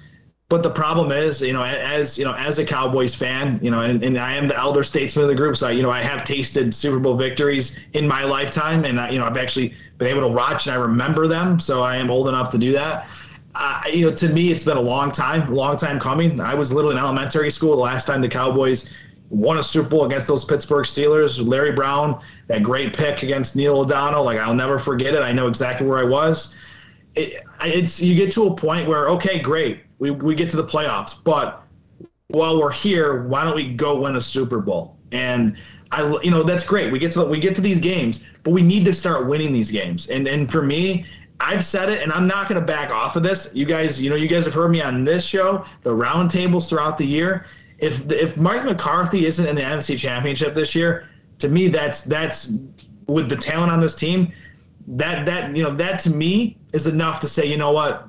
Speaker 2: But the problem is, you know, as you know, as a Cowboys fan, you know, and, and I am the elder statesman of the group, so I, you know, I have tasted Super Bowl victories in my lifetime, and I, you know, I've actually been able to watch and I remember them, so I am old enough to do that. Uh, you know, to me, it's been a long time, long time coming. I was literally in elementary school the last time the Cowboys won a Super Bowl against those Pittsburgh Steelers. Larry Brown, that great pick against Neil O'Donnell, like I'll never forget it. I know exactly where I was. It, it's you get to a point where okay, great we, we get to the playoffs. But while we're here, why don't we go win a Super Bowl? And I, you know, that's great. We get to we get to these games, but we need to start winning these games. And and for me, I've said it, and I'm not going to back off of this. You guys, you know, you guys have heard me on this show, the roundtables throughout the year. If if Mike McCarthy isn't in the NFC Championship this year, to me, that's that's with the talent on this team. That that you know that to me is enough to say, you know what,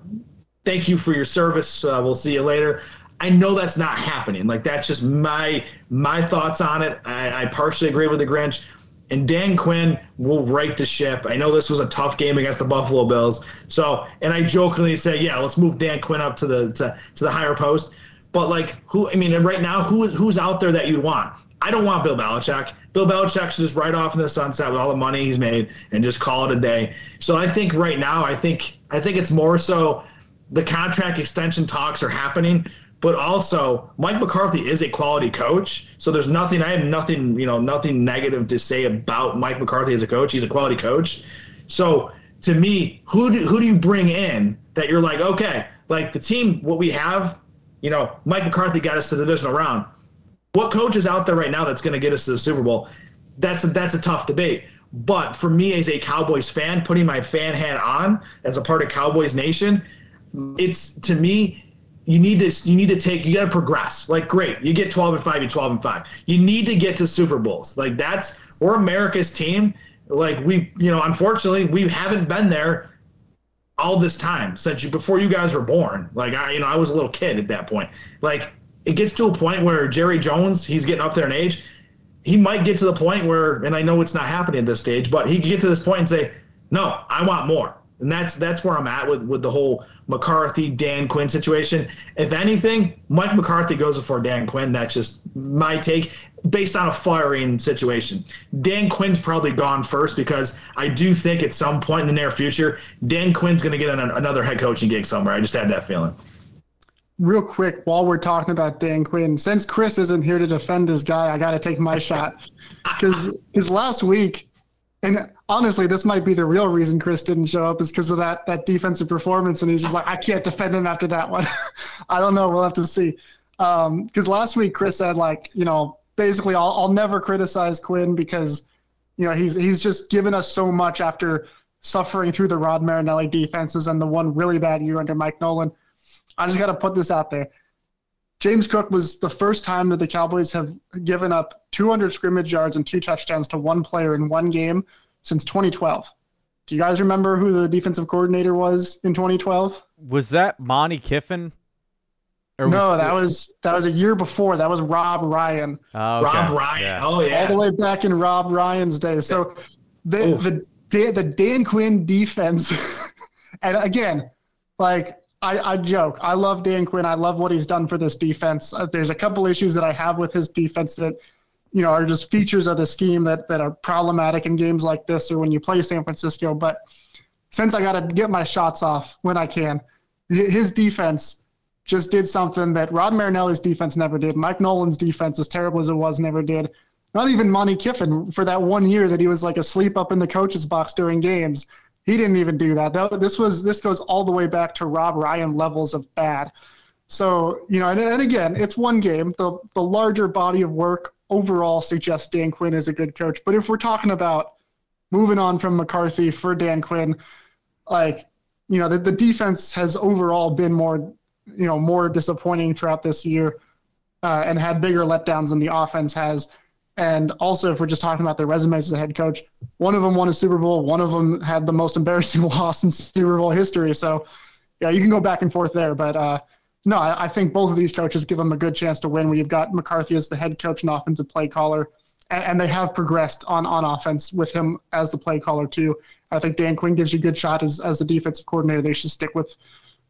Speaker 2: thank you for your service. Uh, we'll see you later. I know that's not happening. Like that's just my my thoughts on it. I, I partially agree with the Grinch. And Dan Quinn will right the ship. I know this was a tough game against the Buffalo Bills. So, and I jokingly say, yeah, let's move Dan Quinn up to the to, to the higher post. But like, who? I mean, right now, who who's out there that you'd want? I don't want Bill Belichick. Bill Belichick should just ride off in the sunset with all the money he's made and just call it a day. So I think right now, I think I think it's more so the contract extension talks are happening, but also Mike McCarthy is a quality coach. So there's nothing I have nothing, you know, nothing negative to say about Mike McCarthy as a coach. He's a quality coach. So to me, who do, who do you bring in that you're like, okay, like the team, what we have, you know, Mike McCarthy got us to the divisional round. What coach is out there right now that's going to get us to the Super Bowl? That's a, that's a tough debate. But for me as a Cowboys fan, putting my fan hat on as a part of Cowboys Nation, it's to me you need to you need to take you got to progress. Like great, you get 12 and 5, you 12 and 5. You need to get to Super Bowls. Like that's we're America's team. Like we you know, unfortunately, we haven't been there all this time since you before you guys were born. Like I you know, I was a little kid at that point. Like it gets to a point where Jerry Jones, he's getting up there in age. He might get to the point where and I know it's not happening at this stage, but he can get to this point and say, "No, I want more." And that's that's where I'm at with with the whole McCarthy Dan Quinn situation. If anything, Mike McCarthy goes before Dan Quinn. That's just my take. based on a firing situation. Dan Quinn's probably gone first because I do think at some point in the near future, Dan Quinn's going to get an, another head coaching gig somewhere. I just had that feeling.
Speaker 3: Real quick, while we're talking about Dan Quinn, since Chris isn't here to defend his guy, I got to take my shot [LAUGHS] because his last week, and honestly, this might be the real reason Chris didn't show up is because of that that defensive performance, and he's just like, I can't defend him after that one. [LAUGHS] I don't know. We'll have to see. Because um, last week Chris said like, you know, basically I'll, I'll never criticize Quinn because, you know, he's he's just given us so much after suffering through the Rod Marinelli defenses and the one really bad year under Mike Nolan. I just got to put this out there. James Cook was the first time that the Cowboys have given up 200 scrimmage yards and two touchdowns to one player in one game since 2012. Do you guys remember who the defensive coordinator was in 2012?
Speaker 1: Was that Monte Kiffin?
Speaker 3: Or no, was, that was that was a year before. That was Rob Ryan.
Speaker 2: Oh, okay. Rob Ryan. Yeah. Oh yeah.
Speaker 3: All the way back in Rob Ryan's day. So the Oof. the the Dan Quinn defense, [LAUGHS] and again, like I, I joke, I love Dan Quinn. I love what he's done for this defense. Uh, there's a couple issues that I have with his defense that, you know, are just features of the scheme that that are problematic in games like this or when you play San Francisco. But since I got to get my shots off when I can, his defense just did something that Rod Marinelli's defense never did. Mike Nolan's defense, as terrible as it was, never did. Not even Monte Kiffin for that one year that he was like asleep up in the coach's box during games. He didn't even do that. This was this goes all the way back to Rob Ryan levels of bad. So you know, and, and again, it's one game. The the larger body of work overall suggests Dan Quinn is a good coach. But if we're talking about moving on from McCarthy for Dan Quinn, like you know, the, the defense has overall been more you know more disappointing throughout this year uh, and had bigger letdowns than the offense has. And also, if we're just talking about their resumes as a head coach, one of them won a Super Bowl, one of them had the most embarrassing [LAUGHS] loss in Super Bowl history. So, yeah, you can go back and forth there. But uh, no, I, I, think both of these coaches give them a good chance to win when you've got McCarthy as the head coach and offensive play caller. And, and they have progressed on, on offense with him as the play caller, too. I think Dan Quinn gives you a good shot as, as the defensive coordinator. They should stick with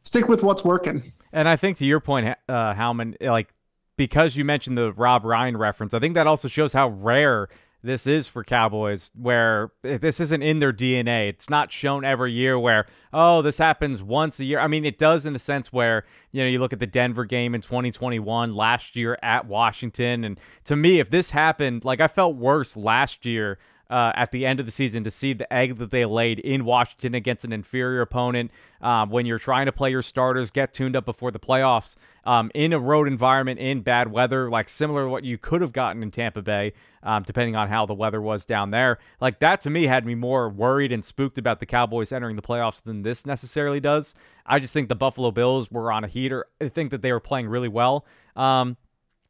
Speaker 3: stick with what's working.
Speaker 1: And I think to your point, uh, Howman, like because you mentioned the Rob Ryan reference, I think that also shows how rare this is for Cowboys, where this isn't in their DNA. It's not shown every year where, oh, this happens once a year. I mean, it does in a sense where, you know, you look at the Denver game in 2021 last year at Washington. And to me, if this happened, like I felt worse last year uh, at the end of the season to see the egg that they laid in Washington against an inferior opponent. Um, when you're trying to play your starters, get tuned up before the playoffs um, in a road environment in bad weather, like similar to what you could have gotten in Tampa Bay, um, depending on how the weather was down there. Like that to me had me more worried and spooked about the Cowboys entering the playoffs than this necessarily does. I just think the Buffalo Bills were on a heater. I think that they were playing really well. Um,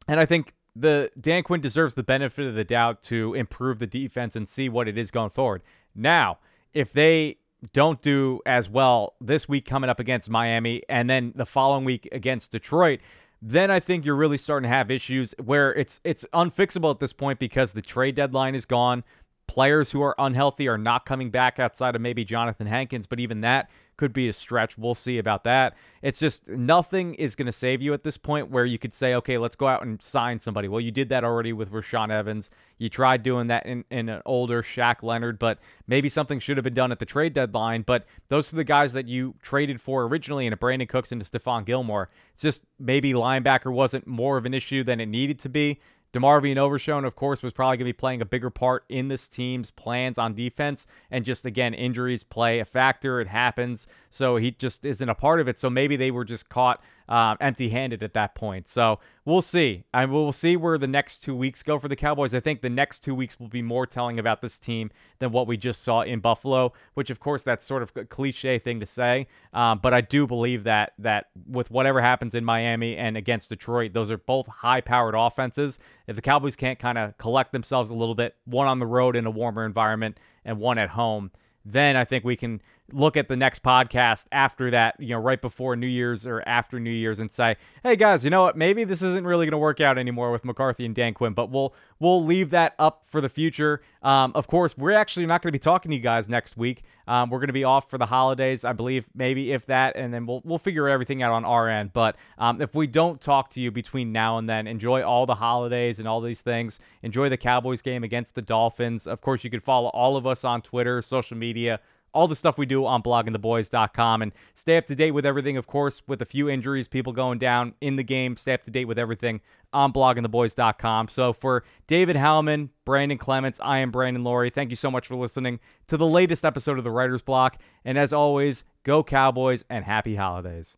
Speaker 1: and I think the Dan Quinn deserves the benefit of the doubt to improve the defense and see what it is going forward. Now, if they don't do as well this week coming up against Miami and then the following week against Detroit, then I think you're really starting to have issues where it's it's unfixable at this point because the trade deadline is gone. Players who are unhealthy are not coming back outside of maybe Jonathan Hankins, but even that could be a stretch. We'll see about that. It's just nothing is going to save you at this point where you could say, okay, let's go out and sign somebody. Well, you did that already with Rashaan Evans. You tried doing that in, in an older Shaq Leonard, but maybe something should have been done at the trade deadline. But those are the guys that you traded for originally in a Brandin Cooks and a Stephon Gilmore. It's just maybe linebacker wasn't more of an issue than it needed to be. DeMarvion Overshown, of course, was probably going to be playing a bigger part in this team's plans on defense. And just again, injuries play a factor. It happens. So he just isn't a part of it. So maybe they were just caught um, empty handed at that point. So we'll see. And we'll see where the next two weeks go for the Cowboys. I think the next two weeks will be more telling about this team than what we just saw in Buffalo, which, of course, that's sort of a cliche thing to say. Um, but I do believe that that with whatever happens in Miami and against Detroit, those are both high powered offenses. If the Cowboys can't kind of collect themselves a little bit, one on the road in a warmer environment and one at home, then I think we can look at the next podcast after that, you know, right before New Year's or after New Year's and say, "Hey guys, you know what? Maybe this isn't really going to work out anymore with McCarthy and Dan Quinn." But we'll we'll leave that up for the future. Um, of course, we're actually not going to be talking to you guys next week. Um, we're going to be off for the holidays, I believe, maybe if that, and then we'll we'll figure everything out on our end. But um, if we don't talk to you between now and then, enjoy all the holidays and all these things. Enjoy the Cowboys game against the Dolphins. Of course, you can follow all of us on Twitter, social media all the stuff we do on bloggingtheboys.com and stay up to date with everything, of course, with a few injuries, people going down in the game. Stay up to date with everything on bloggingtheboys.com. So for David Howman, Brandon Clements, I am Brandon Loree. Thank you so much for listening to the latest episode of the Writer's Block. And as always, go Cowboys and happy holidays.